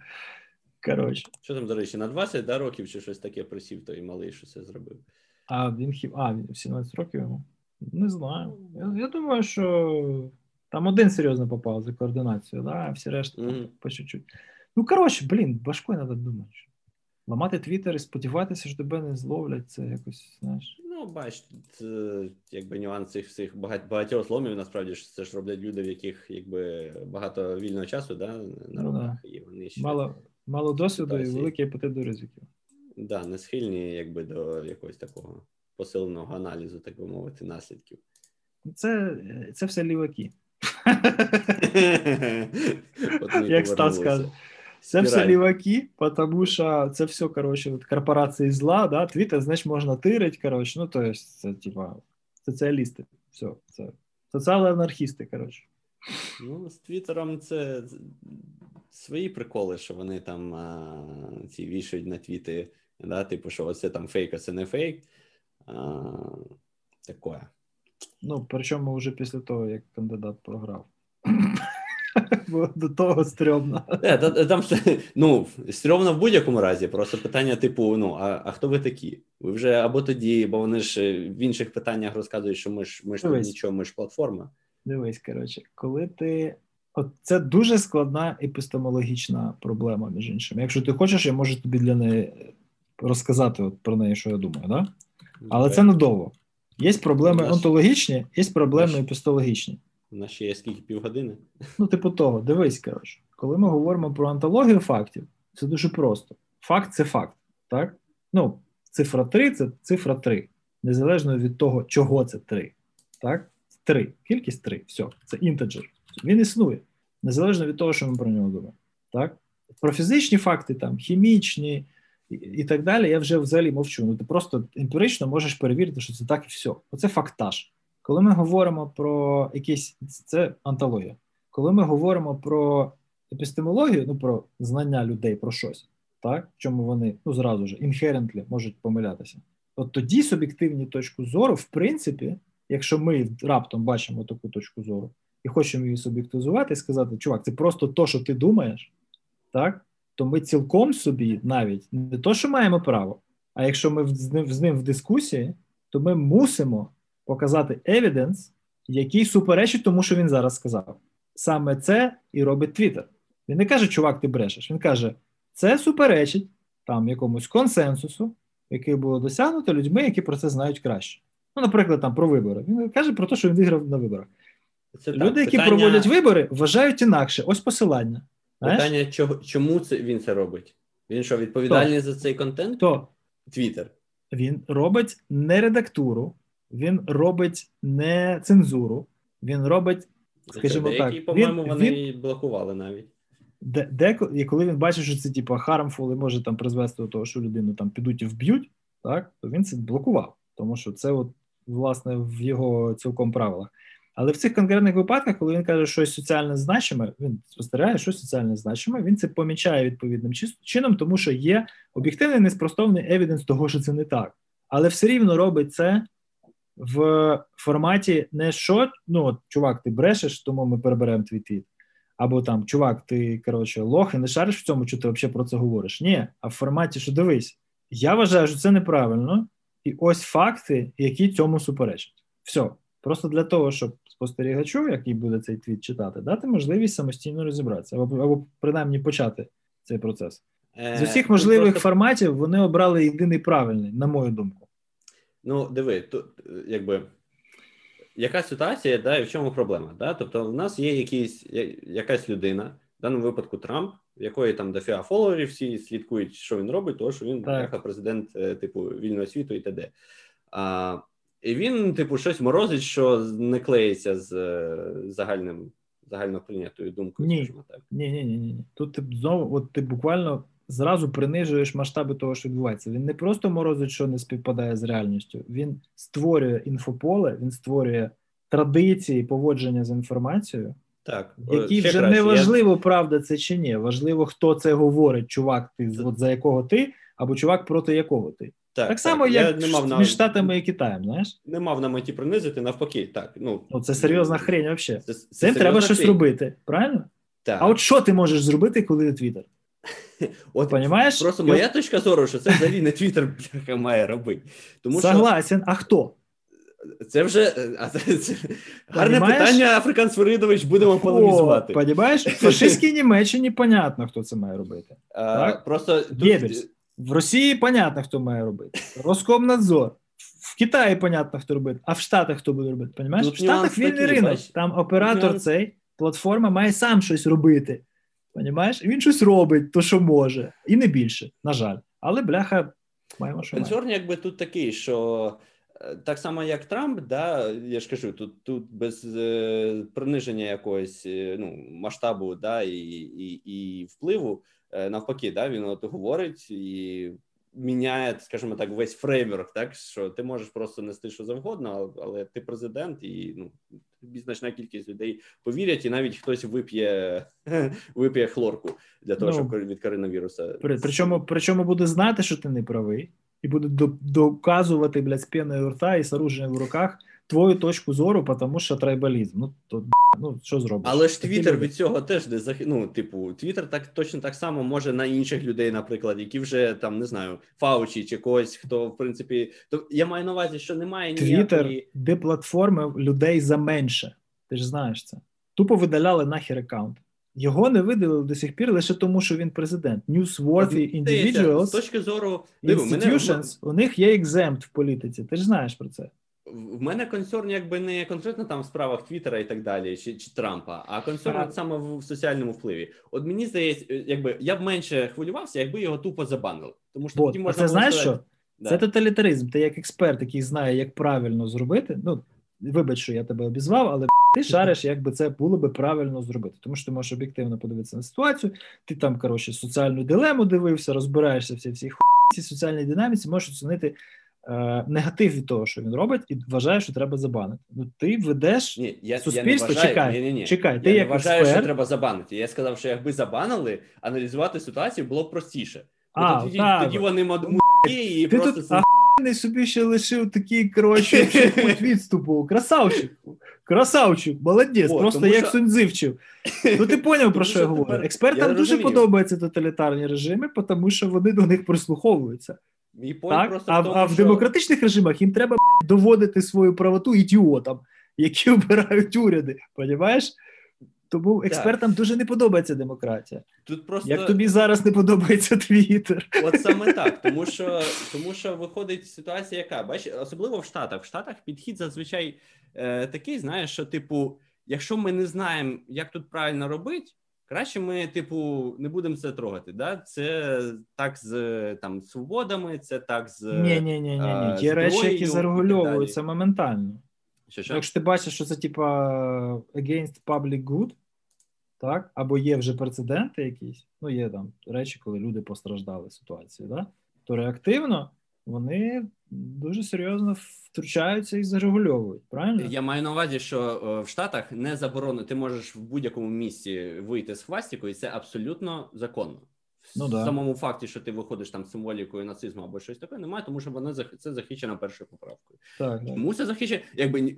Коротше. Що там, до речі, на 20 да, років чи щось таке просів, той малий, що це зробив. А він хіб. А, він 17 років йому? Не знаю. Я, я думаю, що там один серйозно попав за координацію, да, а всі решта mm-hmm. по чуть-чуть. Ну, коротше, блін, важко треба думати. Ламати твіттер і сподіватися, що тебе не зловлять, це якось, знаєш. Ну, бач, це, якби нюанс цих всіх багатьох зломів, насправді ж це ж роблять люди, в яких якби багато вільного часу да, на ну руках, і вони ще мало мало досвіду і великий апетит до ризиків. Так, да, не схильні якби до якогось такого посиленого аналізу, так би мовити, наслідків. Це це все ліваки. Як Стас каже. Це все ліваки, тому що це все, коротше, от корпорації зла, да, твіттер, значить, можна тирити, коротше, ну, то есть, це, типа, соціалісти, все, це соціал-анархісти, коротше. Ну, з Твіттером це свої приколи, що вони там а, ці вішають на твіти, да, типу, що оце там фейк, а це не фейк. Такое. Ну, причому вже після того, як кандидат програв. Бо до того стрьомно. Е, там, ну, стрьомно в будь-якому разі. Просто питання, типу: ну, а а хто ви такі? Ви вже або тоді, бо вони ж е, в інших питаннях розказують, що ми ж ми ж тут нічого, ми ж платформа. Дивись, коротше, коли ти. От це дуже складна епістемологічна проблема, між іншим. Якщо ти хочеш, я можу тобі для неї розказати от про неї, що я думаю, да? але це недовго. Є проблеми онтологічні, є проблеми епістологічні. У нас ще є скільки півгодини. Ну, типу того, дивись, коротше. Коли ми говоримо про антологію фактів, це дуже просто. Факт це факт. так? Ну, цифра 3 це цифра 3. Незалежно від того, чого це 3. Так? 3. Кількість 3. Все, це інтеджер. Він існує. Незалежно від того, що ми про нього думаємо. Так? Про фізичні факти, там, хімічні і, так далі, я вже взагалі мовчу. Ну, ти просто емпірично можеш перевірити, що це так і все. Оце фактаж. Коли ми говоримо про якісь це антологія, коли ми говоримо про епістемологію, ну про знання людей про щось, так в чому вони ну зразу ж інхерентлі можуть помилятися, от тоді суб'єктивні точку зору, в принципі, якщо ми раптом бачимо таку точку зору і хочемо її суб'єктизувати і сказати, чувак, це просто то, що ти думаєш, так, то ми цілком собі навіть не то, що маємо право, а якщо ми з ним, в дискусії, то ми мусимо показати евіденс, який суперечить тому, що він зараз сказав. Саме це і робить Твіттер. Він не каже, чувак, ти брешеш. Він каже, це суперечить там якомусь консенсусу, який було досягнуто людьми, які про це знають краще. Ну, наприклад, там про вибори. Він каже про те, що він виграв на виборах. Це Люди, так, які питання... проводять вибори, вважають інакше. Ось посилання. Питання, чого, чому це він це робить? Він що, відповідальний Хто? за цей контент? Хто? Твіттер. Він робить не редактуру, він робить не цензуру, він робить, скажімо Деякі, так, він, по-моєму, вони він, блокували навіть. Де, де, і коли він бачить, що це типу, harmful і може там призвести до того, що людину там підуть і вб'ють, так, то він це блокував, тому що це, от, власне, в його цілком правилах. Але в цих конкретних випадках, коли він каже, що щось соціально значиме, він спостерігає, що соціально значиме, він це помічає відповідним чином, тому що є об'єктивний неспростовний евіденс того, що це не так. Але все рівно робить це в форматі не що, ну, от, чувак, ти брешеш, тому ми переберемо твій твіт. Або там, чувак, ти коротше, лох і не шариш в цьому, що ти взагалі про це говориш. Ні, а в форматі, що дивись, я вважаю, що це неправильно, і ось факти, які цьому суперечать. Все. Просто для того, щоб спостерігачу, який буде цей твіт читати, дати можливість самостійно розібратися, або або принаймні почати цей процес. З е, усіх можливих форматів вони обрали єдиний правильний, на мою думку. Ну, диви, тут якби яка ситуація, да, і в чому проблема? Да? Тобто, в нас є якийсь, якась людина, в даному випадку Трамп, в якої там дофіга фоловерів, всі слідкують, що він робить, тому що він так. президент е, типу вільного світу і т.д. А, І він, типу, щось морозить, що не клеїться з е, загальним загально прийнятою думкою. Ні. так. Ні, ні, ні, ні. Тут ти знову, от ти буквально зразу принижуєш масштаби того, що відбувається. Він не просто морозить, що не співпадає з реальністю. Він створює інфополе, він створює традиції поводження з інформацією, так які вже краще. не важливо, Я... правда це чи ні. Важливо, хто це говорить, чувак, ти от за якого ти, або чувак, проти якого ти. Так, так само, так. як не мав на... між Штатами і Китаєм, знаєш? Не мав на меті принизити, навпаки, так. Ну, ну Це серйозна хрень взагалі. Це, це Цим треба хрень. щось робити, правильно? Так. А от що ти можеш зробити, коли ти твіттер? От Понимаєш? Просто моя точка зору, що це взагалі не Твіттер має робити. Тому Согласен, що... а хто? Це вже а це, це... гарне питання, Африкан Свиридович, будемо полемізувати. Понімаєш? В фашистській Німеччині понятно, хто це має робити. А, так? Просто тут... В Росії понятно, хто має робити. Роскомнадзор. В Китаї понятно, хто робить, а в Штатах хто буде робити. Понімаєш? В Штатах вільний ринок. Там оператор цей, платформа має сам щось робити. Понімаєш? Він щось робить, то що може, і не більше, на жаль. Але бляха, маємо що. Концерн, якби тут такий, що е, так само, як Трамп, да, я ж кажу, тут тут без е, приниження якогось е, ну, масштабу да, і і, і впливу, е, навпаки, да, він от говорить і міняє, скажімо так, весь фреймворк, так що ти можеш просто нести що завгодно, але ти президент, і ну значна кількість людей повірять, і навіть хтось вип'є вип'є хлорку для того, ну, щоб від коронавіруса. При, причому причому буде знати, що ти не правий. і буде доказувати, блядь, з рта і з оружием в руках твою точку зору, тому що трайбалізм. Ну то ну що зробиш? Але ж Твіттер від цього теж не зах... ну, типу, Твіттер так точно так само може на інших людей, наприклад, які вже там не знаю, Фаучі чи когось, хто в принципі, то я маю на увазі, що немає ніякої... Твіттер, де платформи людей за менше. Ти ж знаєш це. Тупо видаляли нахер аккаунт. Його не видалили до сих пір лише тому, що він президент. Newsworthy individuals, з точки зору institutions, мене... у них є екземт в політиці. Ти ж знаєш про це. В мене консерн якби не конкретно там в справах Твіттера і так далі, чи чи Трампа, а консерн ага. саме в соціальному впливі. От мені здається, якби я б менше хвилювався, якби його тупо забанили. Тому що тоді можна це знаєш що? Да. Це тоталітаризм. Ти як експерт, який знає, як правильно зробити. Ну вибач, що я тебе обізвав, але ти шариш, як би це було би правильно зробити. Тому що ти можеш об'єктивно подивитися на ситуацію. Ти там коротше соціальну дилему дивився, розбираєшся всі всі ці соціальній динаміці, можеш оцінити. Е, негатив від того, що він робить, і вважає, що треба забанити. Ну ти ведеш ні, я, суспільство. Я не вважаю, чекай, ні, ні, ні. чекай. Я ти не як вважаю, експерт... що треба забанити. Я сказав, що якби забанили, аналізувати ситуацію було б простіше. А, тоді, так. тоді вони мудки і ти просто тут ахуєнний собі ще лишив такий коротше відступу. Красавчик. Красавчик, молодець, О, просто як що... Суньцзи вчив. Ну ти поняв, про що я говорю. Експертам я дуже подобаються тоталітарні режими, тому що вони до них прислуховуються. Мій так? просто а, в, тому, а в демократичних режимах їм треба блядь, доводити свою правоту ідіотам, які обирають уряди. Понімаєш? Тому експертам так. дуже не подобається демократія. Тут просто як тобі зараз не подобається Твіттер. От саме так, тому що тому що виходить ситуація, яка бачиш, особливо в Штатах. В Штатах підхід зазвичай е, такий, знаєш, що типу, якщо ми не знаємо, як тут правильно робити. Краще ми, типу, не будемо це трогати. Да? Це так з там свободами, це так з ні, ні, ні, ні, ні. Ті речі, які зарегульовуються моментально. Що, що? Якщо ти бачиш, що це типа against public good, так, або є вже прецеденти якісь, ну є там речі, коли люди постраждали ситуації, да? то реактивно вони дуже серйозно втручаються і зарегульовують. Правильно я маю на увазі, що в Штатах не заборонено, ти можеш в будь-якому місці вийти з хвастікою, і це абсолютно законно. Ну, в да. самому факті, що ти виходиш там символікою нацизму або щось таке, немає, тому що вона це захищена першою поправкою. Так, Тому це захищено, якби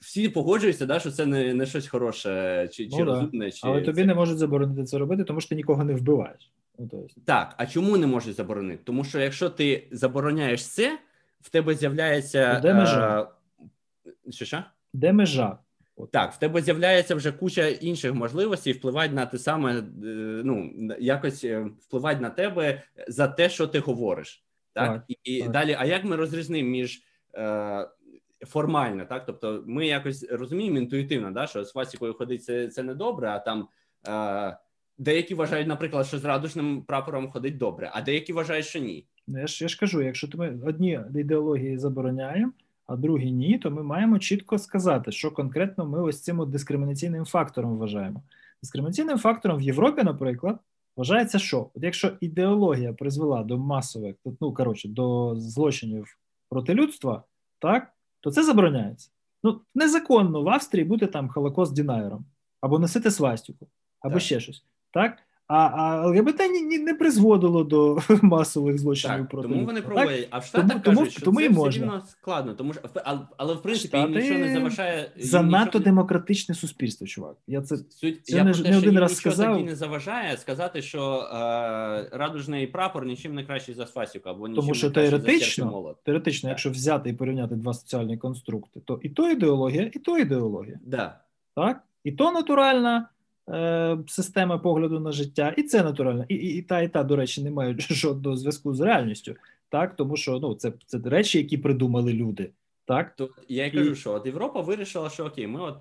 всі погоджуються, да, що це не не щось хороше чи ну, чи розумне. Чи Але тобі це... не можуть заборонити це робити, тому що ти нікого не вбиваєш. Ну, то есть. Так, а чому не можуть заборонити? Тому що якщо ти забороняєш це, в тебе з'являється. Де межа? А... Що що? Де межа? Так, в тебе з'являється вже куча інших можливостей впливати на те саме, е, ну якось е, впливати на тебе за те, що ти говориш, так, так і так. далі. А як ми розрізнимо між е, формально, так тобто, ми якось розуміємо інтуїтивно, да, що з фасікою ходить це це не добре, а там е, деякі вважають, наприклад, що з радужним прапором ходить добре, а деякі вважають, що ні. Ну, я ж я ж кажу, якщо ми одні ідеології забороняємо а другі ні, то ми маємо чітко сказати, що конкретно ми ось цим дискримінаційним фактором вважаємо. Дискримінаційним фактором в Європі, наприклад, вважається, що От якщо ідеологія призвела до масових, ну коротше, до злочинів проти людства, так, то це забороняється. Ну, незаконно в Австрії бути там холокост дінайером, або носити свастику, або так. ще щось. Так? А а ЛГБТ не, не призводило до масових злочинів так, проти тому вони пробують. А в Штатах тому, кажуть, тому, що тому це і можна. все складно, тому що але в принципі Штати нічого не заважає занадто нічого... демократичне суспільство. Чувак, я це Суть це я не, те, не один раз сказав. Тоді не заважає сказати, що е, радужний прапор нічим не кращий за свастику, або нічим тому що не теоретично, теоретично, так. якщо взяти і порівняти два соціальні конструкти, то і то ідеологія, і то ідеологія. Да. Так, і то натуральна. Е, система погляду на життя, і це натурально. І, і і, та, і та, до речі, не мають жодного зв'язку з реальністю, так тому що ну це це речі, які придумали люди. Так то я й кажу, і... що от Європа вирішила, що окей, ми от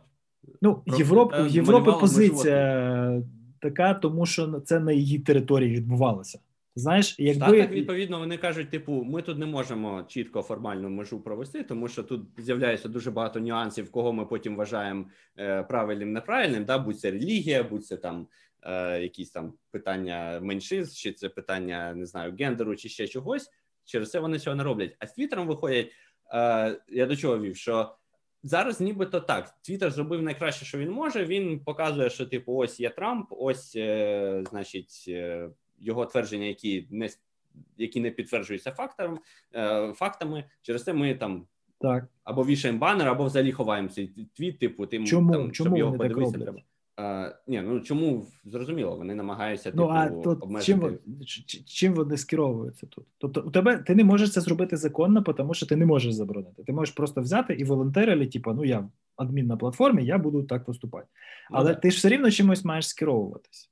ну Європа в позиція така, тому що це на її території відбувалося. Знаєш, якби Штатах, відповідно вони кажуть, типу, ми тут не можемо чітко формальну межу провести, тому що тут з'являється дуже багато нюансів, кого ми потім вважаємо е, правильним неправильним. Да, будь це релігія, будь це там е, якісь там питання меншинств, чи це питання не знаю гендеру, чи ще чогось. Через це вони цього не роблять. А з Твіттером виходять. Е, я до чого вів, що зараз, нібито так, Твіттер зробив найкраще, що він може. Він показує, що типу, ось є Трамп, ось, е, значить. Е, його твердження, які не які не підтверджуються фактами, е, фактами. Через це ми там так або вішаємо банер, або взагалі ховаємо цей твіт, типу, тим чому там, чому щоб його подивитися, треба. А, Ні, ну чому зрозуміло, вони намагаються ну, типу, а тут обмежити. Чим, чим вони скеровуються тут? Тобто у тебе ти не можеш це зробити законно, тому що ти не можеш заборонити. Ти можеш просто взяти і волонтерили, типу, ну я адмін на платформі, я буду так поступати. Ну Але ну, ти ж все рівно чимось маєш скеровуватись.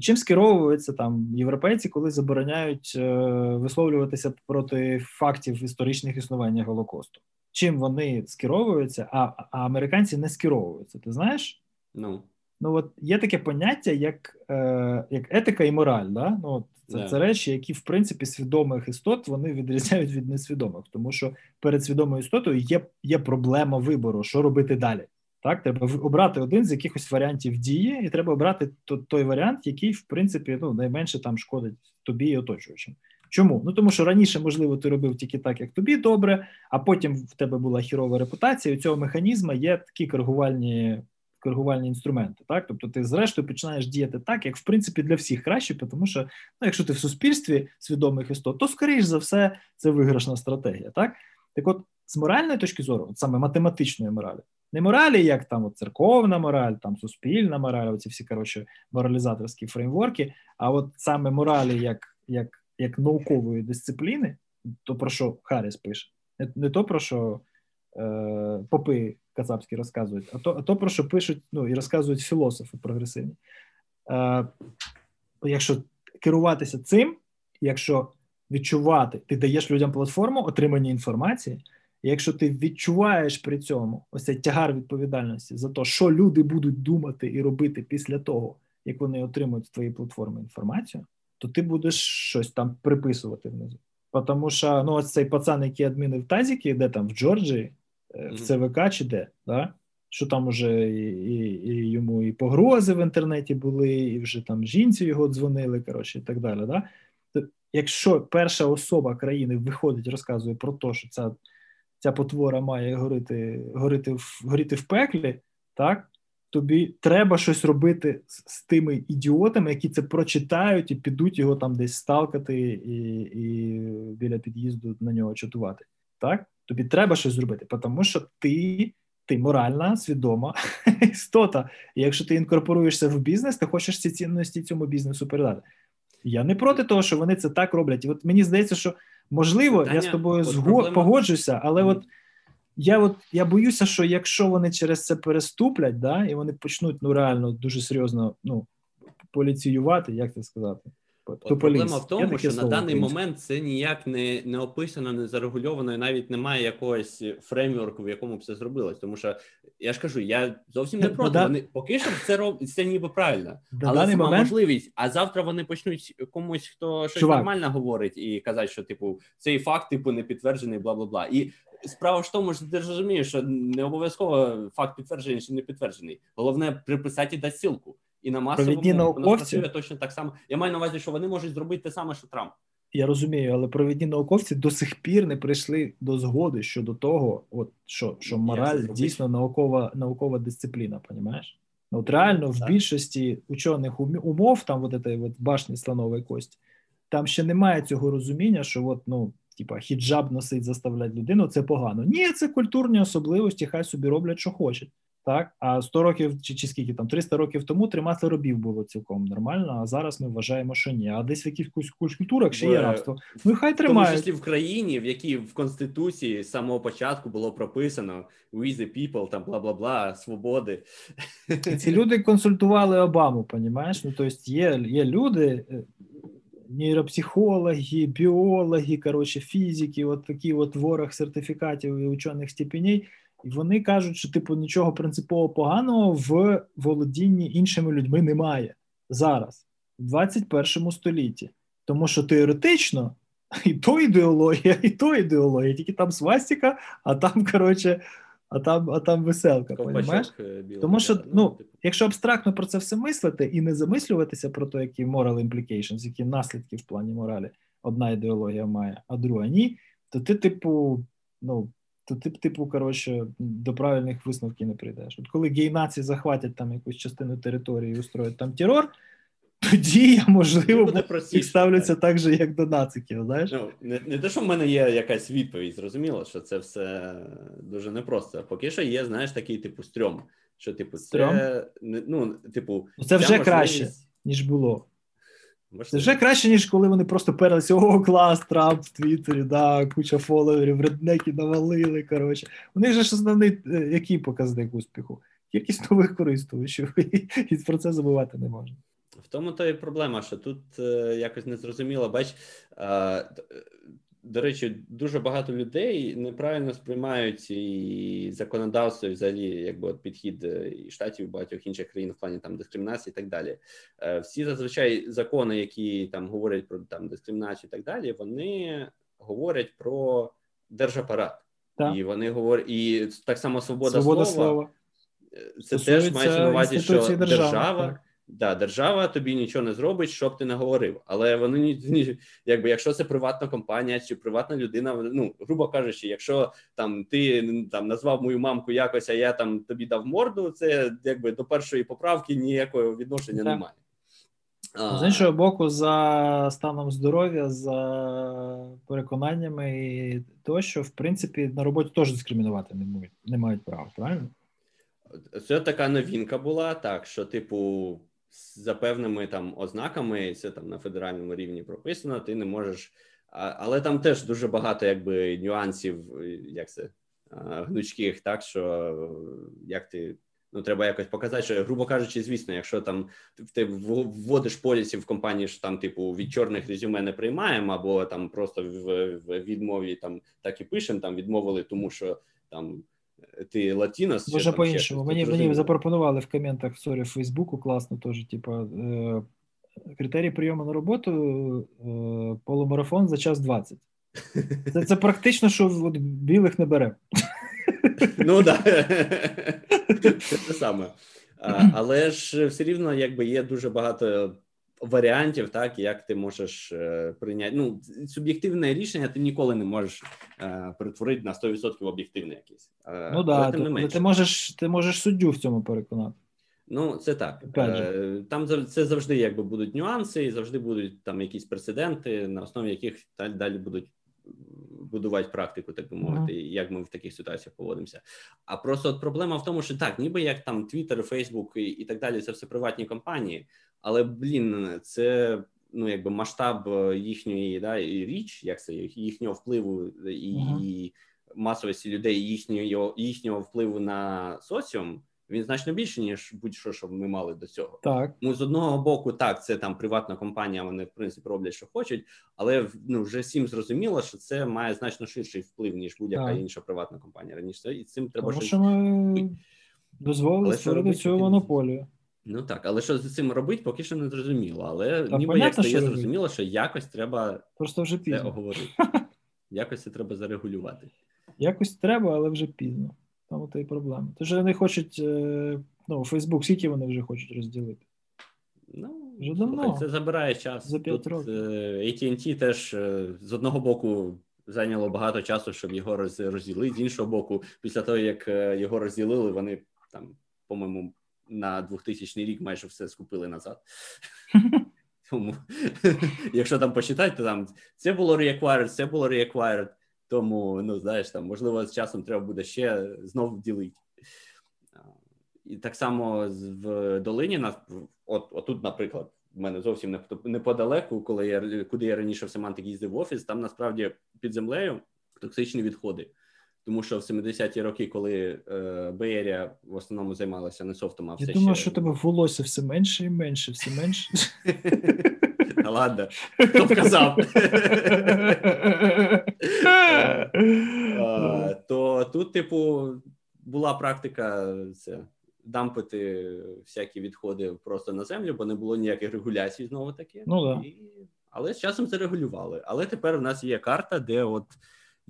І чим скеровуються там європейці, коли забороняють е, висловлюватися проти фактів історичних існування Голокосту? Чим вони скеровуються, а, а американці не скеровуються? Ти знаєш? Ну. Ну, от є таке поняття, як е, як етика і мораль. Да? Ну, Це yeah. це речі, які, в принципі, свідомих істот вони відрізняють від несвідомих, тому що перед свідомою істотою є є проблема вибору, що робити далі. Так, треба обрати один з якихось варіантів дії, і треба обрати той варіант, який, в принципі, ну, найменше там шкодить тобі і оточуючим. Чому? Ну тому що раніше, можливо, ти робив тільки так, як тобі добре, а потім в тебе була хірова репутація. У цього механізму є такі коригувальні коригувальні інструменти. Так, тобто, ти зрештою починаєш діяти так, як в принципі для всіх краще, тому що ну, якщо ти в суспільстві свідомих істот, то скоріш за все це виграшна стратегія. Так, так, от з моральної точки зору, от саме математичної моралі, не моралі, як там от, церковна мораль, там суспільна мораль, оці всі коротше моралізаторські фреймворки, а от саме моралі, як як, як наукової дисципліни, то про що Харріс пише, не, не то про що е, попи кацапські розказують, а то, а то про що пишуть ну, і розказують філософи прогресивні. Е, Якщо керуватися цим, якщо відчувати, ти даєш людям платформу отримання інформації. І якщо ти відчуваєш при цьому ось цей тягар відповідальності за те, що люди будуть думати і робити після того, як вони отримують з твоєї платформи інформацію, то ти будеш щось там приписувати внизу. Тому що ну, ось цей пацан, який адмінив тазіки, де там в Джорджії, Е, в ЦВК чи де, да? що там уже і, і, і йому і погрози в інтернеті були, і вже там жінці його дзвонили, коротше, і так далі. Да? Якщо перша особа країни виходить, розказує про те, що ця ця потвора має горити горити, в горіти в пеклі, так? Тобі треба щось робити з, з тими ідіотами, які це прочитають і підуть його там десь сталкати і і біля під'їзду на нього чатувати. Так? Тобі треба щось зробити, тому що ти ти моральна, свідома істота. І якщо ти інкорпоруєшся в бізнес, ти хочеш ці цінності цьому бізнесу передати. Я не проти того, що вони це так роблять. І от мені здається, що можливо, Питання, я з тобою зго... погоджуся, але mm. от я от я боюся, що якщо вони через це переступлять, да, і вони почнуть ну реально дуже серйозно ну, поліціювати, як це сказати. От Проблема в тому, що на даний момент це ніяк не не описано, не зарегульовано, і навіть немає якогось фреймворку, в якому б це зробилось. Тому що я ж кажу, я зовсім не проти. Да, вони поки що це роб... це ніби правильно, да, але сама момент... можливість. А завтра вони почнуть комусь, хто щось Чувак. нормально говорить, і казати, що типу цей факт типу не підтверджений, бла бла бла. І справа в тому, що ти розумієш, що не обов'язково факт підтверджений чи не підтверджений. Головне приписати дати ссылку. І на масовому науковці працює точно так само. Я маю на увазі, що вони можуть зробити те саме, що Трамп. Я розумію, але провідні науковці до сих пір не прийшли до згоди щодо того, от що що мораль дійсно наукова наукова дисципліна, понімаєш? Ну, от реально в більшості учених умов, там от этой от башні слонової кості, там ще немає цього розуміння, що от, ну, типа хіджаб носить, заставлять людину, це погано. Ні, це культурні особливості, хай собі роблять, що хочуть. Так, а 100 років чи чи скільки там 300 років тому тримати робів було цілком нормально. А зараз ми вважаємо, що ні. А десь в якихось культурах ще є рабство. Ну хай тримають. В тому числі в країні, в якій в конституції з самого початку було прописано «We the people», там бла бла бла, свободи. І Ці люди консультували Обаму. Понімаєш? Ну тобто є, є люди. Е, нейропсихологи, біологи, коротше, фізики, от такі от ворог сертифікатів і учених степеней, і вони кажуть, що типу нічого принципово поганого в володінні іншими людьми немає зараз, в 21 столітті. Тому що теоретично і то ідеологія, і то ідеологія, тільки там свастика, а там, коротше, а там а там веселка. Ковпачок, е, Тому що, ну, типу. якщо абстрактно про це все мислити і не замислюватися про те, які moral implications, які наслідки в плані моралі одна ідеологія має, а друга ні, то ти, типу, ну то ти типу, коротше, до правильних висновків не прийдеш. От коли гей-нації захватять там якусь частину території і устроять там терор, тоді я, можливо, їх ставляться так. так же, як до нациків. знаєш? Ну, Не не те, що в мене є якась відповідь, зрозуміло, що це все дуже непросто. Поки що є, знаєш, такий типу стрьом. Що, типу, це ну, типу, це вже можливість... краще, ніж було. Це вже краще, ніж коли вони просто перелися, о, клас, Трамп в Твіттері, да, куча фоловерів, реднеки навалили. коротше. У них же ж основний е, який показник успіху? Кількість нових користувачів, і про це забувати не можна. В тому то і проблема, що тут е, якось незрозуміло, бач, е, до речі, дуже багато людей неправильно сприймають і законодавство, і взагалі, якби от підхід е, і штатів і багатьох інших країн в плані там дискримінації і так далі. Е, всі зазвичай закони, які там говорять про там дискримінацію і так далі, вони говорять про держапарат. Так. І вони говорять, і так само свобода, свобода слова, слова. Е, це теж мається на увазі, що держава. держава да, держава тобі нічого не зробить, щоб ти не говорив. Але вони ні, якби якщо це приватна компанія чи приватна людина, ну грубо кажучи, якщо там ти там назвав мою мамку якось, а я там тобі дав морду, це якби до першої поправки ніякого відношення так. немає. З іншого боку, за станом здоров'я, за переконаннями і тощо, в принципі, на роботі теж дискримінувати не мають, не мають права, правильно? Це така новинка була, так що, типу, за певними там ознаками, це там на федеральному рівні прописано. Ти не можеш, але там теж дуже багато якби нюансів, як це гнучких, так що як ти. Ну, треба якось показати, що, грубо кажучи, звісно, якщо там ти вводиш policy в компанії, що там, типу, від чорних резюме не приймаємо, або там просто в, в відмові там так і пишемо, там відмовили, тому що там ти латінос. Може по-іншому. Мені мені запропонували в коментах в sorry в Фейсбуку класно теж, типа е, критерій прийому на роботу е, полумарафон за час 20. Це це практично, що от, білих не бере. Ну так. Це те саме. Але ж все рівно якби є дуже багато варіантів, так як ти можеш е, прийняти. Ну, суб'єктивне рішення ти ніколи не можеш е, перетворити на 100% об'єктивне якесь. Е, ну да, ти, ти можеш ти можеш суддю в цьому переконати. Ну, це так. Е, там це завжди якби будуть нюанси, і завжди будуть там якісь прецеденти, на основі яких далі будуть будувати практику, так би мовити, uh-huh. як ми в таких ситуаціях поводимося. А просто от проблема в тому, що так, ніби як там Twitter, Facebook і, і так далі, це все приватні компанії, але блін, це ну якби масштаб їхньої да, річ, як це їхнього впливу і, uh-huh. і масовості людей, їхнього їхнього впливу на соціум. Він значно більше, ніж будь-що, що ми мали до цього. Так. Ну, з одного боку, так, це там приватна компанія, вони в принципі роблять, що хочуть, але ну вже всім зрозуміло, що це має значно ширший вплив, ніж будь-яка так. інша приватна компанія. Раніше і цим треба Тому що ми дозволили створити цю монополію. Ну так, але що з цим робити, поки що не зрозуміло. Але Та, ніби як стає зрозуміло, що якось треба просто вже пізно. це оговорити. Якось це треба зарегулювати. Якось треба, але вже пізно. Там то і проблема. Тож вони хочуть, е, ну, Фейсбук, скільки вони вже хочуть розділити? Ну, вже давно. Це забирає час. За 5 років. Е, AT&T теж е, з одного боку зайняло багато часу, щоб його розділити. З іншого боку, після того, як його розділили, вони там, по-моєму, на 2000 рік майже все скупили назад. Тому, якщо там почитати, то там це було reacquired, це було reacquired. Тому, ну знаєш, там можливо з часом треба буде ще знову ділити. І так само в долині нас от отут, наприклад, в мене зовсім неподалеку, коли я куди я раніше в Семантик їздив в офіс, там насправді під землею токсичні відходи. Тому що в 70-ті роки, коли е, Беєрія в основному займалася не софтом, а все Я думаю, ще... що тебе волосся все менше і менше, все менше. Та ладно, хто б казав. То тут, типу, була практика це дампити всякі відходи просто на землю, бо не було ніяких регуляцій знову таки. Ну, да. Але з часом це регулювали. Але тепер в нас є карта, де от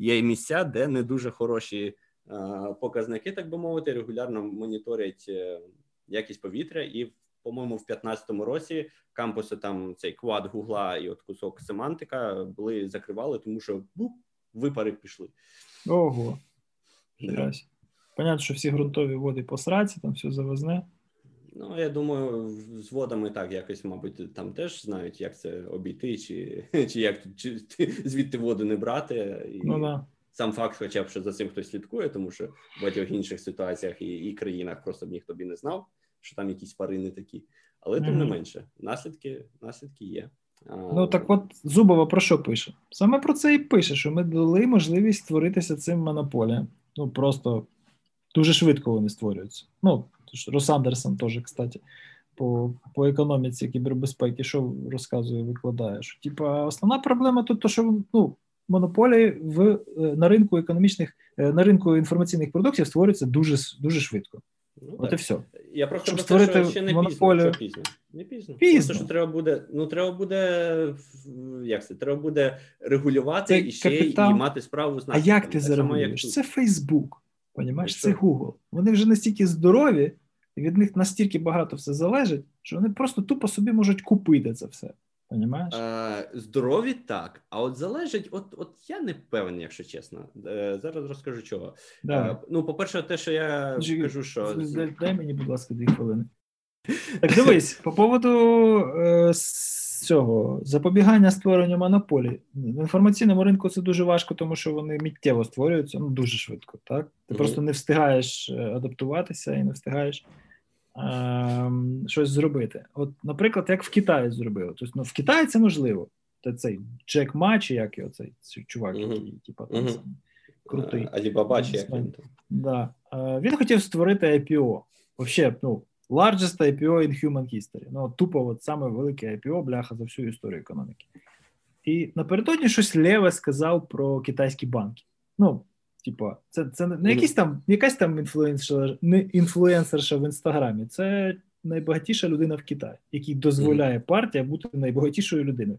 є місця, де не дуже хороші показники, так би мовити, регулярно моніторять е, якість повітря і по-моєму, в 2015 році кампуси там цей квад Гугла і от кусок семантика були закривали, тому що буп, випари пішли. Ого. Да. Понятно, що всі ґрунтові води по сраці, там все завозне. Ну, я думаю, з водами так якось, мабуть, там теж знають, як це обійти, чи чи як чи, звідти воду не брати. І ну, да. Сам факт, хоча б що за цим хтось слідкує, тому що в багатьох інших ситуаціях і і країнах просто б ніхто б і не знав, що там якісь парини такі. Але тим mm-hmm. не менше, наслідки наслідки є. Ну так от Зубова про що пише? Саме про це і пише, що ми дали можливість створитися цим монополіям. Ну просто дуже швидко вони створюються. Ну, Рос Андерсон теж, кстати, по по економіці кібербезпеки, що розказує, викладає. що Типа, основна проблема тут, то, що ну, монополії в е, на ринку економічних, е, на ринку інформаційних продуктів створюються дуже дуже швидко. Ну, От так. і все. Я просто Щоб створити те, що ще не монополію... пізно. пізно. Не пізно. пізно. Просто, що треба буде, ну треба буде як це, треба буде регулювати це і ще капітал... і мати справу з А як ти зарегулюєш? Це Фейсбук, понімаєш? Це Google. Вони вже настільки здорові, і від них настільки багато все залежить, що вони просто тупо собі можуть купити це все. Понімаєш? Е, Здорові так. А от залежить, от от я не певний, якщо чесно. Е, Зараз розкажу чого. Да. Е, ну, по-перше, те, що я Жі, кажу, що дай мені, будь ласка, дві хвилини. Так дивись, по поводу е, цього запобігання створенню монополій. В інформаційному ринку це дуже важко, тому що вони миттєво створюються ну дуже швидко. Так? Ти mm просто не встигаєш е, адаптуватися і не встигаєш Ем, щось зробити. От, наприклад, як в Китаї зробили. Тобто, ну, в Китаї це можливо. Це цей Джек Мачі, як його цей чувак, uh-huh. який типу, там uh-huh. крутий. Алібаба чи як він. Да. Е, він хотів створити IPO. Взагалі, ну, largest IPO in human history. Ну, тупо, от саме велике IPO, бляха, за всю історію економіки. І напередодні щось леве сказав про китайські банки. Ну, Типа, це це не якийсь там, якась там інфлюенсер, не інфлюенсерша в інстаграмі. Це найбагатіша людина в Китаї, який дозволяє партія бути найбагатішою людиною.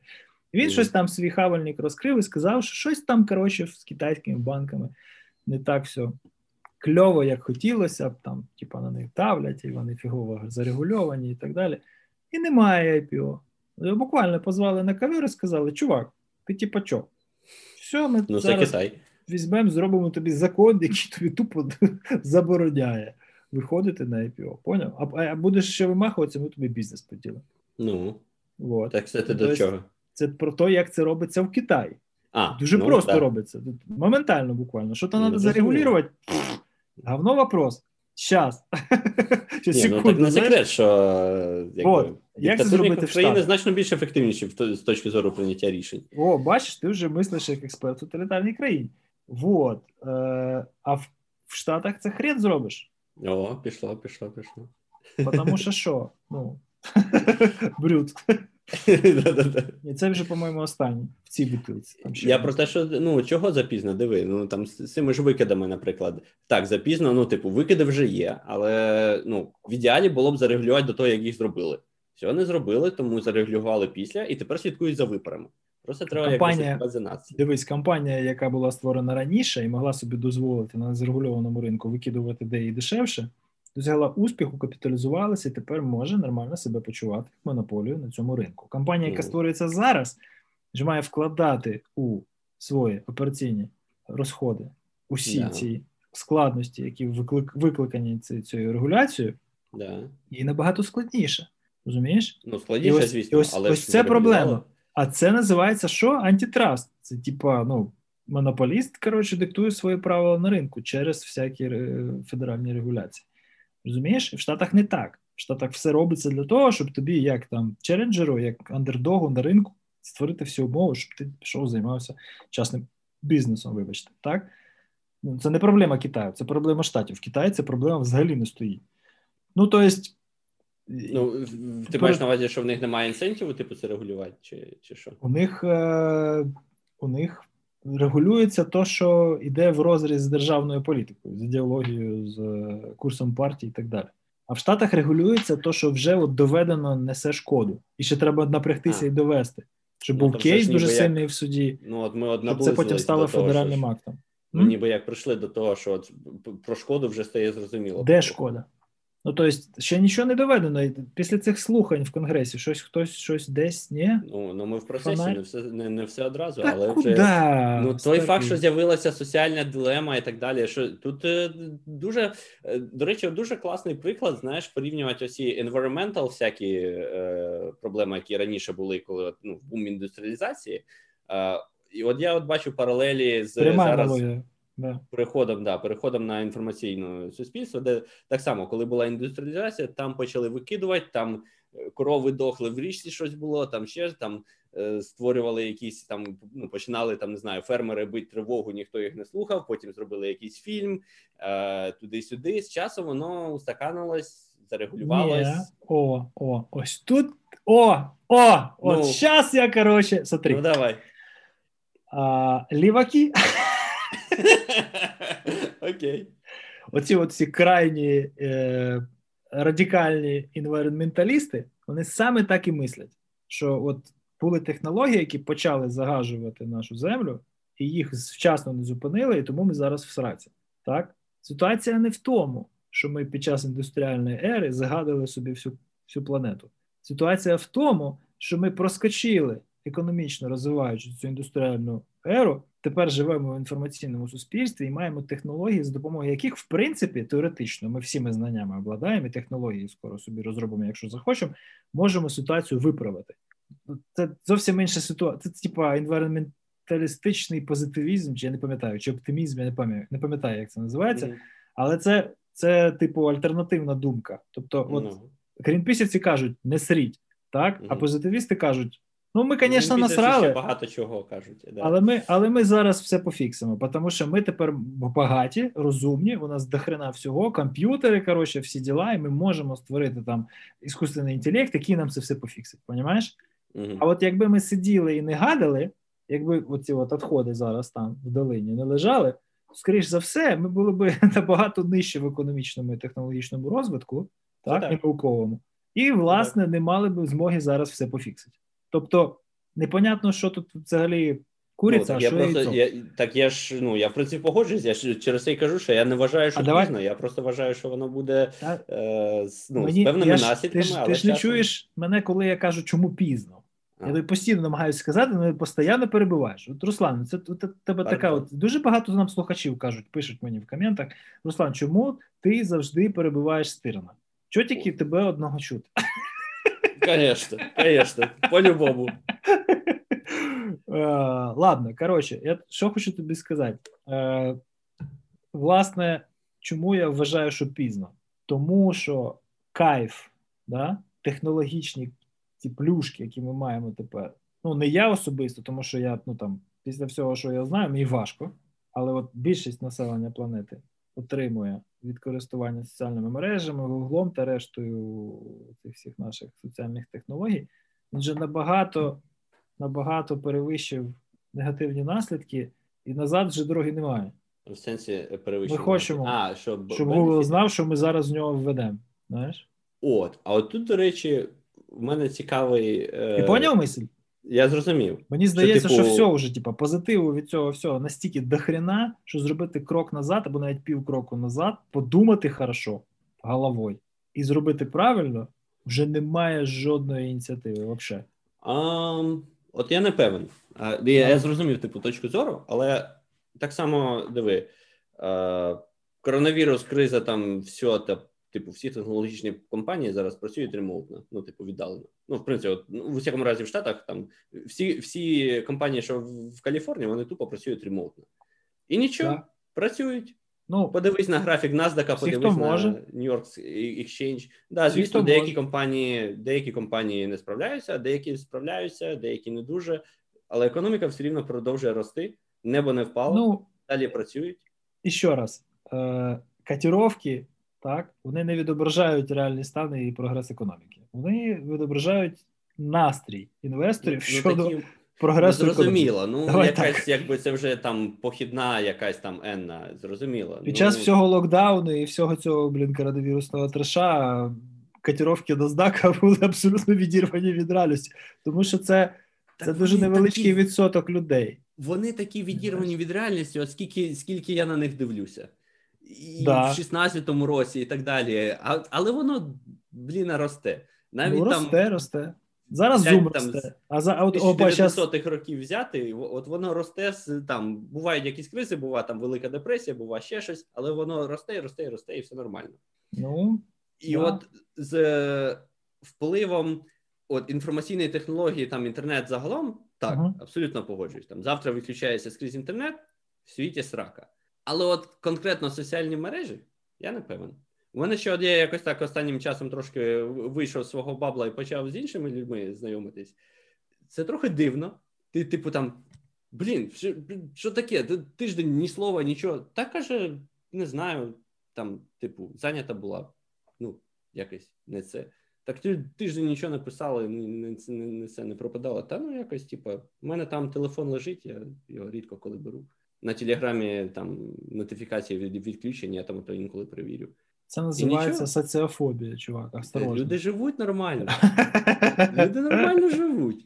Він mm-hmm. щось там свій хавальник розкрив і сказав, що щось там, коротше, з китайськими банками не так все кльово, як хотілося б, там, типа, на них давлять, і вони фігово зарегульовані і так далі. І немає IPO. Буквально позвали на кавер і сказали: чувак, ти типа чо? Все, ми ну, зараз... Китай візьмемо, зробимо тобі закон, який тобі тупо забороняє виходити на IPO. Поняв? А, а будеш ще вимахуватися, ми тобі бізнес поділимо. Ну, вот. так це ти до чого? Це про те, як це робиться в Китаї. А, Дуже ну, просто так. робиться. Моментально буквально. Що то треба зарегулювати? Говно вопрос. Сейчас. Ні, секунду, ну, так не секрет, що якби, От, Як це зробити в країни значно більш ефективніші з точки зору прийняття рішень. О, бачиш, ти вже мислиш як експерт в тоталітарній країні. Вот. Е, А в, в Штатах це хрен зробиш. О, пішло, пішло, пішло. Тому що що? Ну, брюд. Це вже, по-моєму, останній в цій бутилці. Я про те, що ну чого запізно, диви. Ну там з цими ж викидами, наприклад. Так, запізно, ну, типу, викиди вже є, але ну, в ідеалі було б зарегулювати до того, як їх зробили. Цього не зробили, тому зарегулювали після і тепер слідкують за випарами. Просто треба компанія, Дивись, компанія, яка була створена раніше і могла собі дозволити на зарегульованому ринку викидувати деї дешевше, досягла успіху, капіталізувалася і тепер може нормально себе почувати монополію на цьому ринку. Компанія, яка створюється зараз, вже має вкладати у свої операційні розходи усі yeah. ці складності, які виклик, викликані цією регуляцією, yeah. і набагато складніше. Розумієш? Ну, складніше, ось, звісно, ось, але ось це проблема. А це називається що? Антитраст. Це типа, ну, монополіст, коротше, диктує свої правила на ринку через всякі е, федеральні регуляції. Розумієш? В Штатах не так. В Штатах все робиться для того, щоб тобі, як там челенджеру, як андердогу на ринку, створити всі умови, щоб ти пішов, займався частним бізнесом, вибачте. так? Ну, Це не проблема Китаю, це проблема штатів. В Китаї ця проблема взагалі не стоїть. Ну, тобто, Ну, ти маєш на увазі, що в них немає інсентіву, типу, це регулювати, чи чи що? У них е, у них регулюється то, що йде в розріз з державною політикою, з ідеологією, з е, курсом партії і так далі. А в Штатах регулюється то, що вже от доведено несе шкоду. І ще треба напрягтися а. і довести. Щоб ну, був кейс дуже як... сильний в суді, ну, от ми от це потім стало федеральним актом. Ну, ніби як прийшли до того, що от про шкоду вже стає зрозуміло. Де шкода? Ну, тобто, ще нічого не доведено. Після цих слухань в Конгресі щось хтось щось десь, ні? Ну, ну ми в процесі не все не, не все одразу, Та але вже ну, той факт, що з'явилася соціальна дилема і так далі. Що тут е, дуже е, до речі, дуже класний приклад, знаєш, порівнювати оці environmental всякі е, проблеми, які раніше були, коли ну, бум індустріалізації. Е, і от я от бачу паралелі з Пряма зараз. аналогія. Да. Переходом да, переходом на інформаційне суспільство, де так само, коли була індустріалізація, там почали викидувати, там е, корови дохли в річці, щось було, там ще там е, створювали якісь там, ну починали там, не знаю, фермери бити тривогу, ніхто їх не слухав. Потім зробили якийсь фільм е, туди-сюди. З часом воно устаканилось, зарегулювалось. Ні. О, о, ось тут. О, о, от Ну. зараз я, короче, смотри. Ну давай. А, ліваки, Окей. оці от ці крайні е, радикальні інвайронменталісти, вони саме так і мислять, що от були технології, які почали загажувати нашу землю, і їх вчасно не зупинили, і тому ми зараз в сраці. Так? Ситуація не в тому, що ми під час індустріальної ери загадили собі всю, всю планету. Ситуація в тому, що ми проскочили економічно розвиваючи цю індустріальну еру, тепер живемо в інформаційному суспільстві і маємо технології, за допомогою яких, в принципі, теоретично, ми всіми знаннями обладаємо, і технології скоро собі розробимо, якщо захочемо, можемо ситуацію виправити. Це зовсім інша ситуація. Це типа інвайронменталістичний позитивізм, чи я не пам'ятаю, чи оптимізм, я не пам'ятаю, не пам'ятаю, як це називається, але це, це типу альтернативна думка. Тобто, от Ну. Грінпісівці кажуть, не сріть, так? А позитивісти кажуть: ну, ми, звісно, Після ще насрали, багато чого кажуть. Да. але ми, але ми зараз все пофіксимо, тому що ми тепер багаті, розумні, у нас дохрена всього, комп'ютери, коротше, всі діла, і ми можемо створити там іскусственний інтелект, який нам це все пофіксить. Понімаєш? Мгм. А от якби ми сиділи і не гадали, якби оці от відходи зараз там в долині не лежали, скоріш за все, ми були б набагато нижче в економічному і технологічному розвитку, так, так. і науковому, і, власне, не мали б змоги зараз все пофіксити. Тобто, непонятно, що тут взагалі куриця, ну, а так, що я просто, яйцо. я, так я ж ну я в принципі погоджуюсь. Я ж через це й кажу, що я не вважаю, що А давай- пізно. Я просто вважаю, що воно буде Та- е, ну, Мені- з певними я ж- наслідками. Ти ж, але ти ж не часом- чуєш мене, коли я кажу, чому пізно. А. Я тобі постійно намагаюся сказати, але постійно перебуваєш. От Руслан, це у тебе така. От дуже багато нам слухачів кажуть, пишуть мені в коментах. Руслан, чому ти завжди перебуваєш стирно? Чого тільки тебе одного чути? Конечно, конечно, по-любому. Ладно, коротше, я що хочу тобі сказати. Е, Власне, чому я вважаю, що пізно? Тому що кайф, да, технологічні ті плюшки, які ми маємо тепер. Ну, не я особисто, тому що я ну там після всього, що я знаю, мені важко. Але от більшість населення планети отримує від користування соціальними мережами, гуглом та рештою цих всіх наших соціальних технологій. Він вже набагато, набагато перевищив негативні наслідки, і назад вже дороги немає. В сенсі е, перевищення. Ми хочемо, а, щоб, Щоб. Google знав, що ми зараз в нього введемо. Знаєш? От, а от тут, до речі, в мене цікавий. Е... Ти поняв мисль? Я зрозумів. Мені здається, що, типу- все вже, типу, позитиву від цього всього настільки дохрена, що зробити крок назад або навіть пів кроку назад, подумати хорошо головою і зробити правильно, вже немає жодної ініціативи взагалі. А, от я не певен. А, я, я зрозумів типу точку зору, але так само диви. А, коронавірус, криза, там все, та, типу, всі технологічні компанії зараз працюють ремоутно, ну, типу, віддалено. Ну, в принципі, от, ну, в усякому разі в Штатах там всі, всі компанії, що в, Каліфорнії, вони тупо працюють ремоутно. І нічого, Так. працюють. Ну, Подивись на графік NASDAQ, Всі, подивись на York Exchange. Да, звісно, деякі може. компанії, деякі компанії не справляються, деякі справляються, деякі не дуже. Але економіка все рівно продовжує рости. Небо не впало, ну далі працюють. і ще раз, е, котировки, так, вони не відображають реальні стани і прогрес економіки. Вони відображають настрій інвесторів щодо такі, ну, прогресу економіки. зрозуміло. Ну, Давай якась, так. якби це вже там похідна, якась там енна, зрозуміло. Під ну, час всього локдауну і всього цього, блін, коронавірусного треша котировки NASDAQ були абсолютно відірвані від реальності. Тому що це, так це дуже невеличкий такі- відсоток людей. Вони такі відірвані від реальності, от скільки, скільки я на них дивлюся. І да. в 16-му році, і так далі. А, Але воно, блін, росте. Навіть ну, росте, там, росте. Зараз зум росте. А за от опа, щас... років взяти, от воно росте там. Бувають якісь кризи, буває там велика депресія, буває ще щось, але воно росте, росте, росте, і все нормально. Ну і да. от з е, впливом от інформаційної технології, там інтернет загалом, так, uh абсолютно погоджуюсь. Там завтра виключається скрізь інтернет, в світі срака. Але от конкретно соціальні мережі, я не певен. У мене ще от я якось так останнім часом трошки вийшов з свого бабла і почав з іншими людьми знайомитись. Це трохи дивно. Ти, типу, там, блін, що, що таке? Тиждень ні слова, нічого. Та каже, не знаю, там, типу, зайнята була. Ну, якось не це. Так тиждень нічого не писали, не, не, не це не пропадало. Та ну якось, типу, у мене там телефон лежить, я його рідко коли беру. На телеграмі там нотифікації від відключення, я там то інколи перевірю. Це називається соціофобія, чувак. осторожно. Люди живуть нормально. Люди нормально живуть.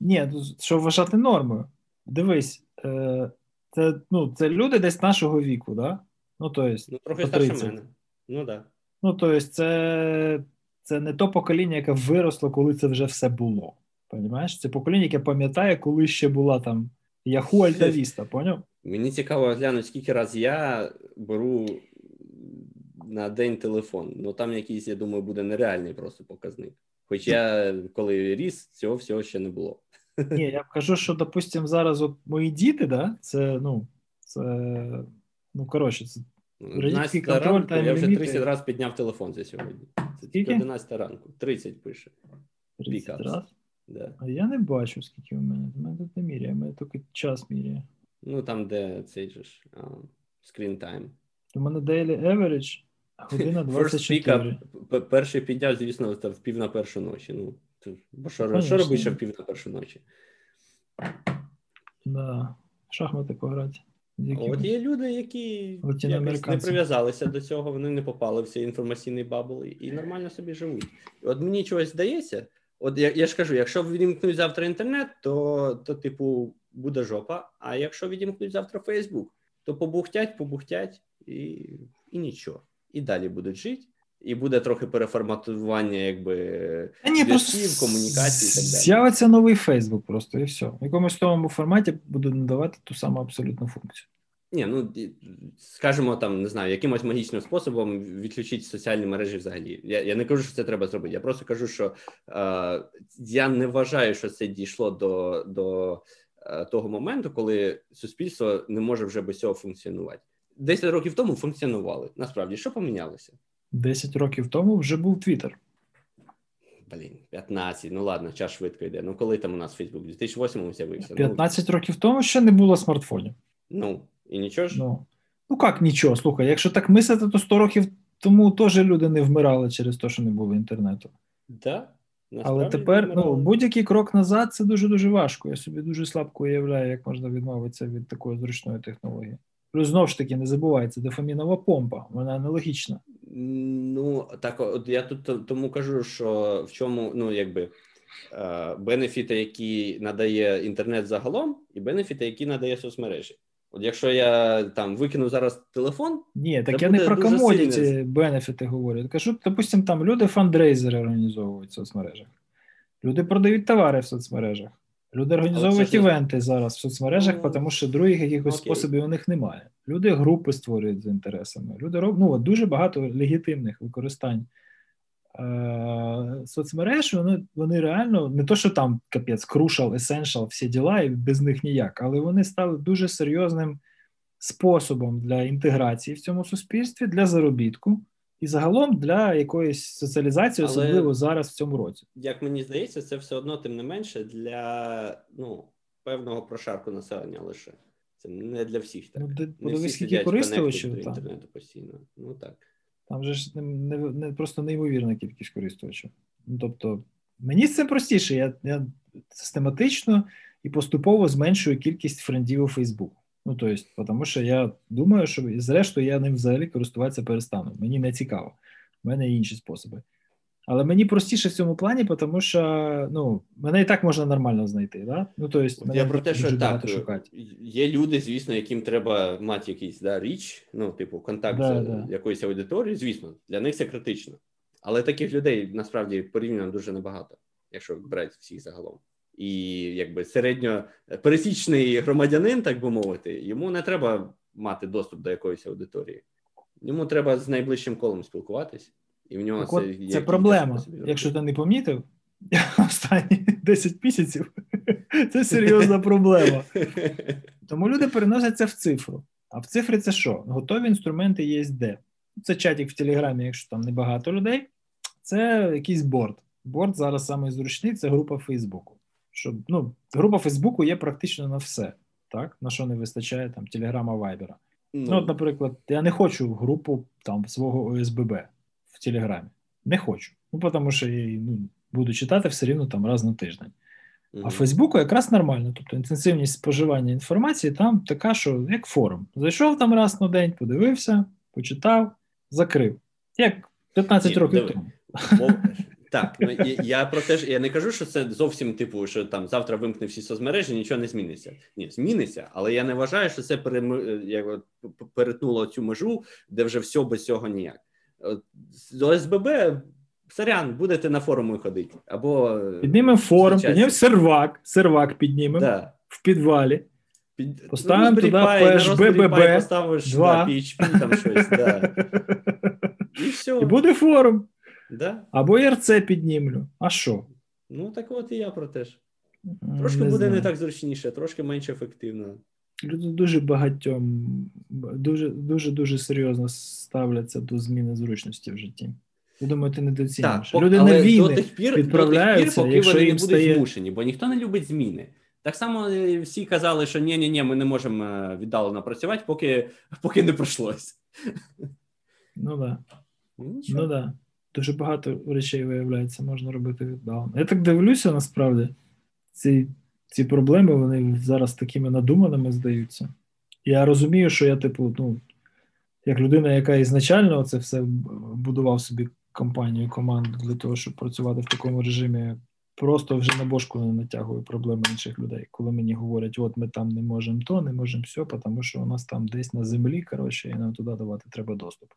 Ні, ну, що вважати нормою. Дивись, е, це ну, це люди десь нашого віку, да? Ну, то есть, ну трохи старше мене. Ну, да. Ну, то есть, це це не то покоління, яке виросло, коли це вже все було. Понимаєш? Це покоління, яке пам'ятає, коли ще була там Яху Альтавіста, поняв? Мені цікаво глянути, скільки раз я беру на день телефон. Ну там якийсь, я думаю, буде нереальний просто показник. Хоч я коли ріс, цього всього ще не було. Ні, я кажу, що, допустимо, зараз от мої діти, да, це, ну, це, ну, коротше, це родительський контроль ранку, та Я вже 30 разів підняв телефон за сьогодні. Це тільки 11 ранку. 30 пише. 30 раз? Да. А я не бачу, скільки у мене. У мене тут не міряє, у мене тільки час міряє. Ну, там, де цей же ж screen time. У мене daily average Година 24. Перший підняв, звісно, в пів на першу ночі. Ну, бо що, що робиш ще в пів на першу ночі? Да. Шахмати пограти. От є люди, які якось не прив'язалися до цього, вони не попали в цей інформаційний bubble і нормально собі живуть. От мені чогось здається, от я, я ж кажу, якщо відімкнуть завтра інтернет, то, то, типу, буде жопа. А якщо відімкнуть завтра Фейсбук, то побухтять, побухтять і, і нічого і далі будуть жити, і буде трохи переформатування, якби зв'язків, комунікації і так далі. З'явиться новий Фейсбук просто і все. В якомусь тому форматі буде надавати ту саму абсолютну функцію. Ні, ну скажімо, там не знаю, якимось магічним способом відключити соціальні мережі взагалі. Я я не кажу, що це треба зробити. Я просто кажу, що е, я не вважаю, що це дійшло до до е, того моменту, коли суспільство не може вже без цього функціонувати. 10 років тому функціонували. Насправді, що помінялося? 10 років тому вже був Твіттер. Блін, 15. Ну ладно, час швидко йде. Ну коли там у нас Фейсбук? У 2008-му з'явився. 15 ну, років тому ще не було смартфонів. Ну, і нічого ж? Ну, ну як нічого? Слухай, якщо так мислити, то 100 років тому теж люди не вмирали через те, що не було інтернету. Да? Але тепер ну, будь-який крок назад це дуже дуже важко. Я собі дуже слабко уявляю, як можна відмовитися від такої зручної технології. Плюс знову ж таки не забувайте, дофамінова помпа, вона аналогічна. Ну так, от я тут тому кажу, що в чому ну якби е, бенефіти, які надає інтернет загалом, і бенефіти, які надає соцмережі. От якщо я там викину зараз телефон, ні, так я не про комодіті бенефіти говорю. Я кажу, допустим, там люди фандрейзери організовують в соцмережах, люди продають товари в соцмережах. Люди організовують івенти зараз в соцмережах, ну, тому що других якихось окей. способів у них немає. Люди групи створюють з інтересами. Люди роблять ну, дуже багато легітимних використань соцмереж. Вони вони реально не то, що там капець, крушал, essential, всі діла, і без них ніяк, але вони стали дуже серйозним способом для інтеграції в цьому суспільстві, для заробітку. І загалом для якоїсь соціалізації, особливо Але, зараз в цьому році. Як мені здається, це все одно тим не менше для ну певного прошарку населення лише це не для всіх. Так ну, не всі скільки користувачів інтернету постійно. Ну так там же ж не, не, не просто неймовірна кількість користувачів. Ну тобто, мені цим простіше. Я я систематично і поступово зменшую кількість френдів у Фейсбуку. Ну, то есть, тому що я думаю, що зрештою я ним взагалі користуватися перестану. Мені не цікаво. У мене є інші способи. Але мені простіше в цьому плані, тому що ну, мене і так можна нормально знайти. Да? Ну, то есть, мене Я про те, що так, шукати. є люди, звісно, яким треба мати якийсь да, річ, ну, типу, контакт да, з да. якоюсь аудиторією, звісно, для них це критично. Але таких людей насправді порівняно дуже небагато, якщо брати всіх загалом. І якби середньо пересічний громадянин, так би мовити, йому не треба мати доступ до якоїсь аудиторії. Йому треба з найближчим колом спілкуватись, і в нього так це от, це проблема. Якщо ти не помітив, останні 10 місяців це серйозна проблема. Тому люди переносяться в цифру. А в цифрі це що? Готові інструменти є де. Це чатик в Телеграмі, якщо там небагато людей, це якийсь борд. Борд зараз найзручний це група Фейсбуку. Щоб, ну, Група Фейсбуку є практично на все, так? На що не вистачає там Телеграма Вайбера. Ну, ну, от, наприклад, я не хочу групу там свого ОСББ Телеграмі. Не хочу. Ну, тому що я ну, буду читати все рівно там раз на тиждень. Mm-hmm. А в Фейсбуку якраз нормально. Тобто інтенсивність споживання інформації там така, що як форум. Зайшов там раз на день, подивився, почитав, закрив. Як 15 Ні, років тому. Так, ну я про те ж я не кажу, що це зовсім типу, що там завтра вимкне всі соцмережі, нічого не зміниться. Ні, зміниться, але я не вважаю, що це як перетнуло цю межу, де вже все без цього ніяк. З ОСББ сорян, будете на форуми ходити. або Піднімемо форум, піднімемо сервак, сервак піднімемо да. в підвалі. Під... Поставимо ну, туди PHBBB, поставиш 2. Да, PHP, там щось, да. І все. І буде форум. Да? Або РЦ піднімлю. А що? Ну, так от і я про те ж. Трошки не буде знаю. не так зручніше, трошки менш ефективно. Люди дуже багатьом, дуже дуже дуже серйозно ставляться до зміни зручності в житті. Я думаю, ти недооцінюєш. Так, Люди на війни до тих пір, відправляються, до тих пір, поки вони не будуть стає... змушені, бо ніхто не любить зміни. Так само е, всі казали, що ні ні ні ми не можемо е, віддалено працювати, поки поки не пройшлось. Ну так. Да. Ну, ну да дуже багато речей виявляється, можна робити віддалено. Я так дивлюся, насправді, ці ці проблеми вони зараз такими надуманими здаються. Я розумію, що я, типу, ну, як людина, яка ізначально це все будував собі компанію, команду для того, щоб працювати в такому режимі, просто вже на бошку не натягую проблеми інших людей, коли мені говорять, от ми там не можемо то, не можемо все, тому що у нас там десь на землі, коротше, і нам туди давати треба доступ.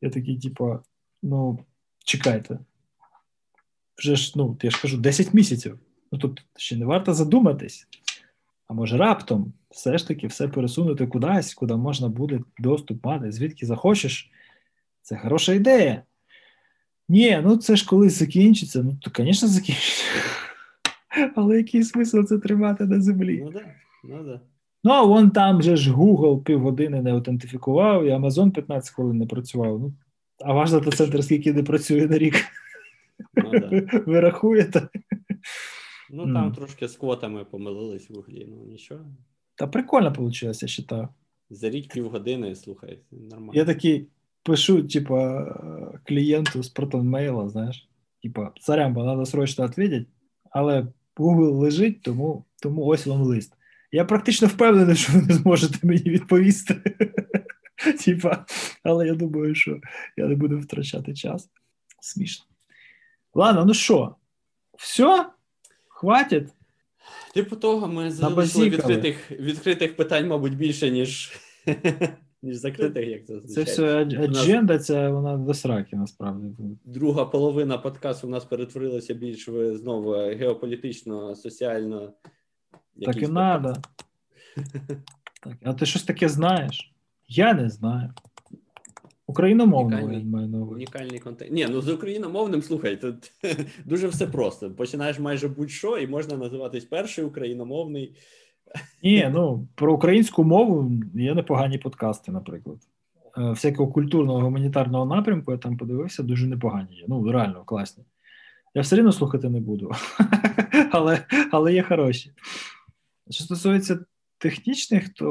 Я такий, типу, ну, чекайте. Вже ж, ну, я ж кажу, 10 місяців. Ну тут ще не варто задуматись. А може раптом все ж таки все пересунути кудись, куди можна буде доступ мати, звідки захочеш. Це хороша ідея. Ні, ну це ж колись закінчиться. Ну, то, звісно, закінчиться. Але який смисл це тримати на землі? Ну, да. ну, да. Ну, а вон там же ж Google півгодини не аутентифікував, і Amazon 15 хвилин не працював. Ну, а ваш дата-центр скільки не працює на рік? Ну, да. Ви рахуєте? Ну, там mm. трошки з квотами помилились в углі, ну нічого. Та прикольно вийшло, я вважаю. За рік півгодини, слухай, нормально. Я такий пишу, типа, клієнту з протонмейла, знаєш, типа, царям, треба срочно відповідати, але Google лежить, тому, тому ось вам лист. Я практично впевнений, що ви не зможете мені відповісти. Типа, але я думаю, що я не буду втрачати час. Смішно. Ладно, ну що, все? Хватить? Типу того, ми залишили відкритих відкритих питань, мабуть, більше, ніж ніж закритих, як це Це все адженда, ця вона до сраки, насправді. Друга половина подкасту у нас перетворилася більш в знову геополітично, соціально. Так і треба. А ти щось таке знаєш? Я не знаю. Маю на увазі. Унікальний контент. Ні, ну з україномовним, слухай, тут дуже все просто. Починаєш майже будь-що, і можна називатись перший україномовний. Ні, ну про українську мову є непогані подкасти, наприклад. Е, всякого культурного гуманітарного напрямку я там подивився, дуже непогані є. Ну, реально класні. Я все рівно слухати не буду, але але є хороші. Що стосується технічних, то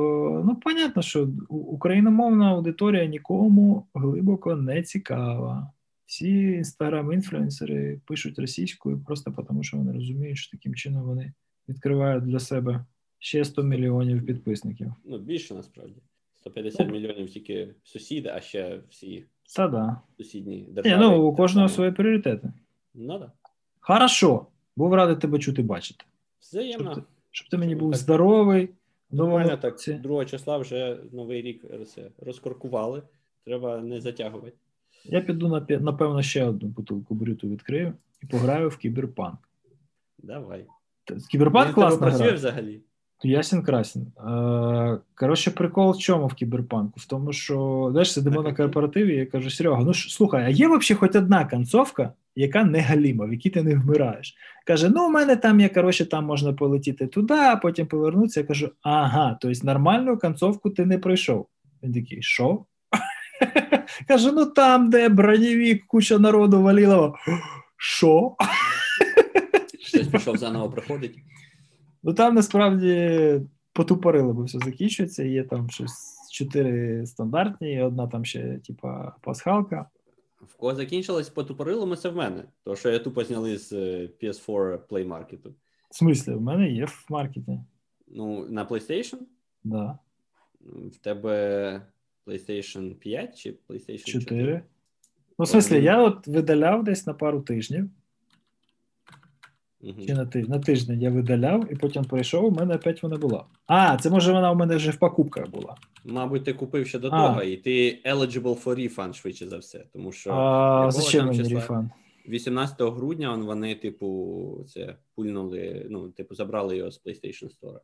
ну, понятно, що україномовна аудиторія нікому глибоко не цікава. Всі інстаграм-інфлюенсери пишуть російською просто тому, що вони розуміють, що таким чином вони відкривають для себе ще 100 мільйонів підписників. Ну, більше насправді. 150 мільйонів тільки сусіди, а ще всі Та да. сусідні держави. Ні, ну, у кожного свої пріоритети. Ну да. Хорошо. Був радий тебе чути бачити. Взаємно. Щоб ти, щоб ти мені був так, здоровий. У мене так 2 числа вже новий рік розкоркували. Треба не затягувати. Я піду напевно ще одну бутилку брюту відкрию і пограю в кіберпанк. Давай. Кіберпанк класно працює взагалі. Ясен красен. Коротше, прикол в чому в кіберпанку? В тому, що знаєш, сидимо на корпоративі, і я кажу, Серега, ну слухай, а є взагалі хоч одна концовка, яка не галіма, в якій ти не вмираєш. Каже: ну, у мене там є, коротше, там можна полетіти туди, а потім повернутися. Я кажу, ага, тобто нормальну концовку ти не пройшов. Він такий, що? Каже: ну там, де бронєвік, куча народу валіло. Що? Щось пішов заново проходить. Ну там насправді потупорили, бо все закінчується. Є там щось чотири стандартні, і одна там ще, типа, пасхалка. В кого закінчилось потупорило, це в мене. То, що я тупо зняли з е, PS4 Play Market. В смислі, в мене є в маркеті. Ну, на PlayStation? Да. В тебе PlayStation 5 чи PlayStation 4? 4. Ну, в смислі, я от видаляв десь на пару тижнів. Угу. Чи на тиждень на тиждень я видаляв, і потім прийшов, у мене опять вона була. А, це може вона у мене вже в покупках була. Мабуть, ти купив ще до а. того, і ти eligible for refund, швидше за все. Тому що а, зачем мені refund? 18 грудня вони, типу, це пульнули, ну, типу, забрали його з PlayStation Store.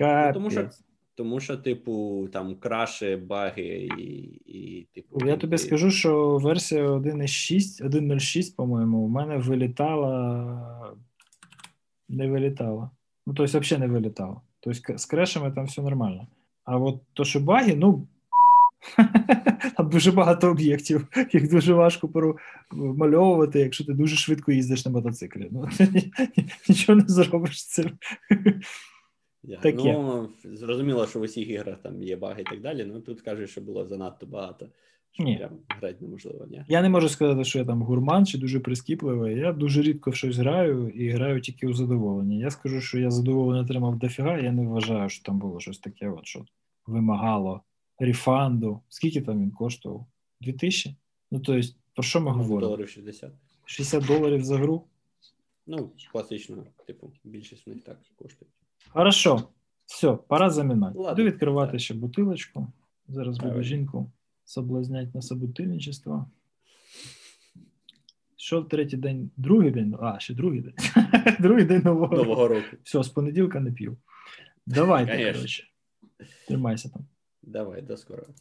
Ну, тому що, тому що, типу, там краші, баги і, і типу. Я тобі і... скажу, що версія 1.6, 1.06, по-моєму, у мене вилітала не вилітало. Ну, тобто, взагалі не вилітало. Тобто, з крешами там все нормально. А от то, що баги, ну. Там дуже багато об'єктів, їх дуже важко промальовувати, якщо ти дуже швидко їздиш на мотоциклі. Ну, Нічого не зробиш з цим. Yeah. Ну, Зрозуміло, що в усіх іграх там є баги і так далі, але тут кажуть, що було занадто багато що ні. прям грати неможливо. Ні? Я не можу сказати, що я там гурман чи дуже прискіпливий. Я дуже рідко в щось граю і граю тільки у задоволення. Я скажу, що я задоволення отримав дофіга, я не вважаю, що там було щось таке, от, що вимагало рефанду. Скільки там він коштував? 2000? Ну, тобто, про що ми говоримо? Доларів 60. 60 доларів за гру? Ну, класично, типу, більшість в них так коштує. Хорошо. Все, пора замінати. Буду відкривати так. ще бутилочку. Зараз буду жінку соблазнять на собутильничество. Що третій день, другий день, а, ще другий день. другий день нового, нового року. Все, з понеділка не п'ю. Давайте, коротше. Тримайся там. Давай, до скорого.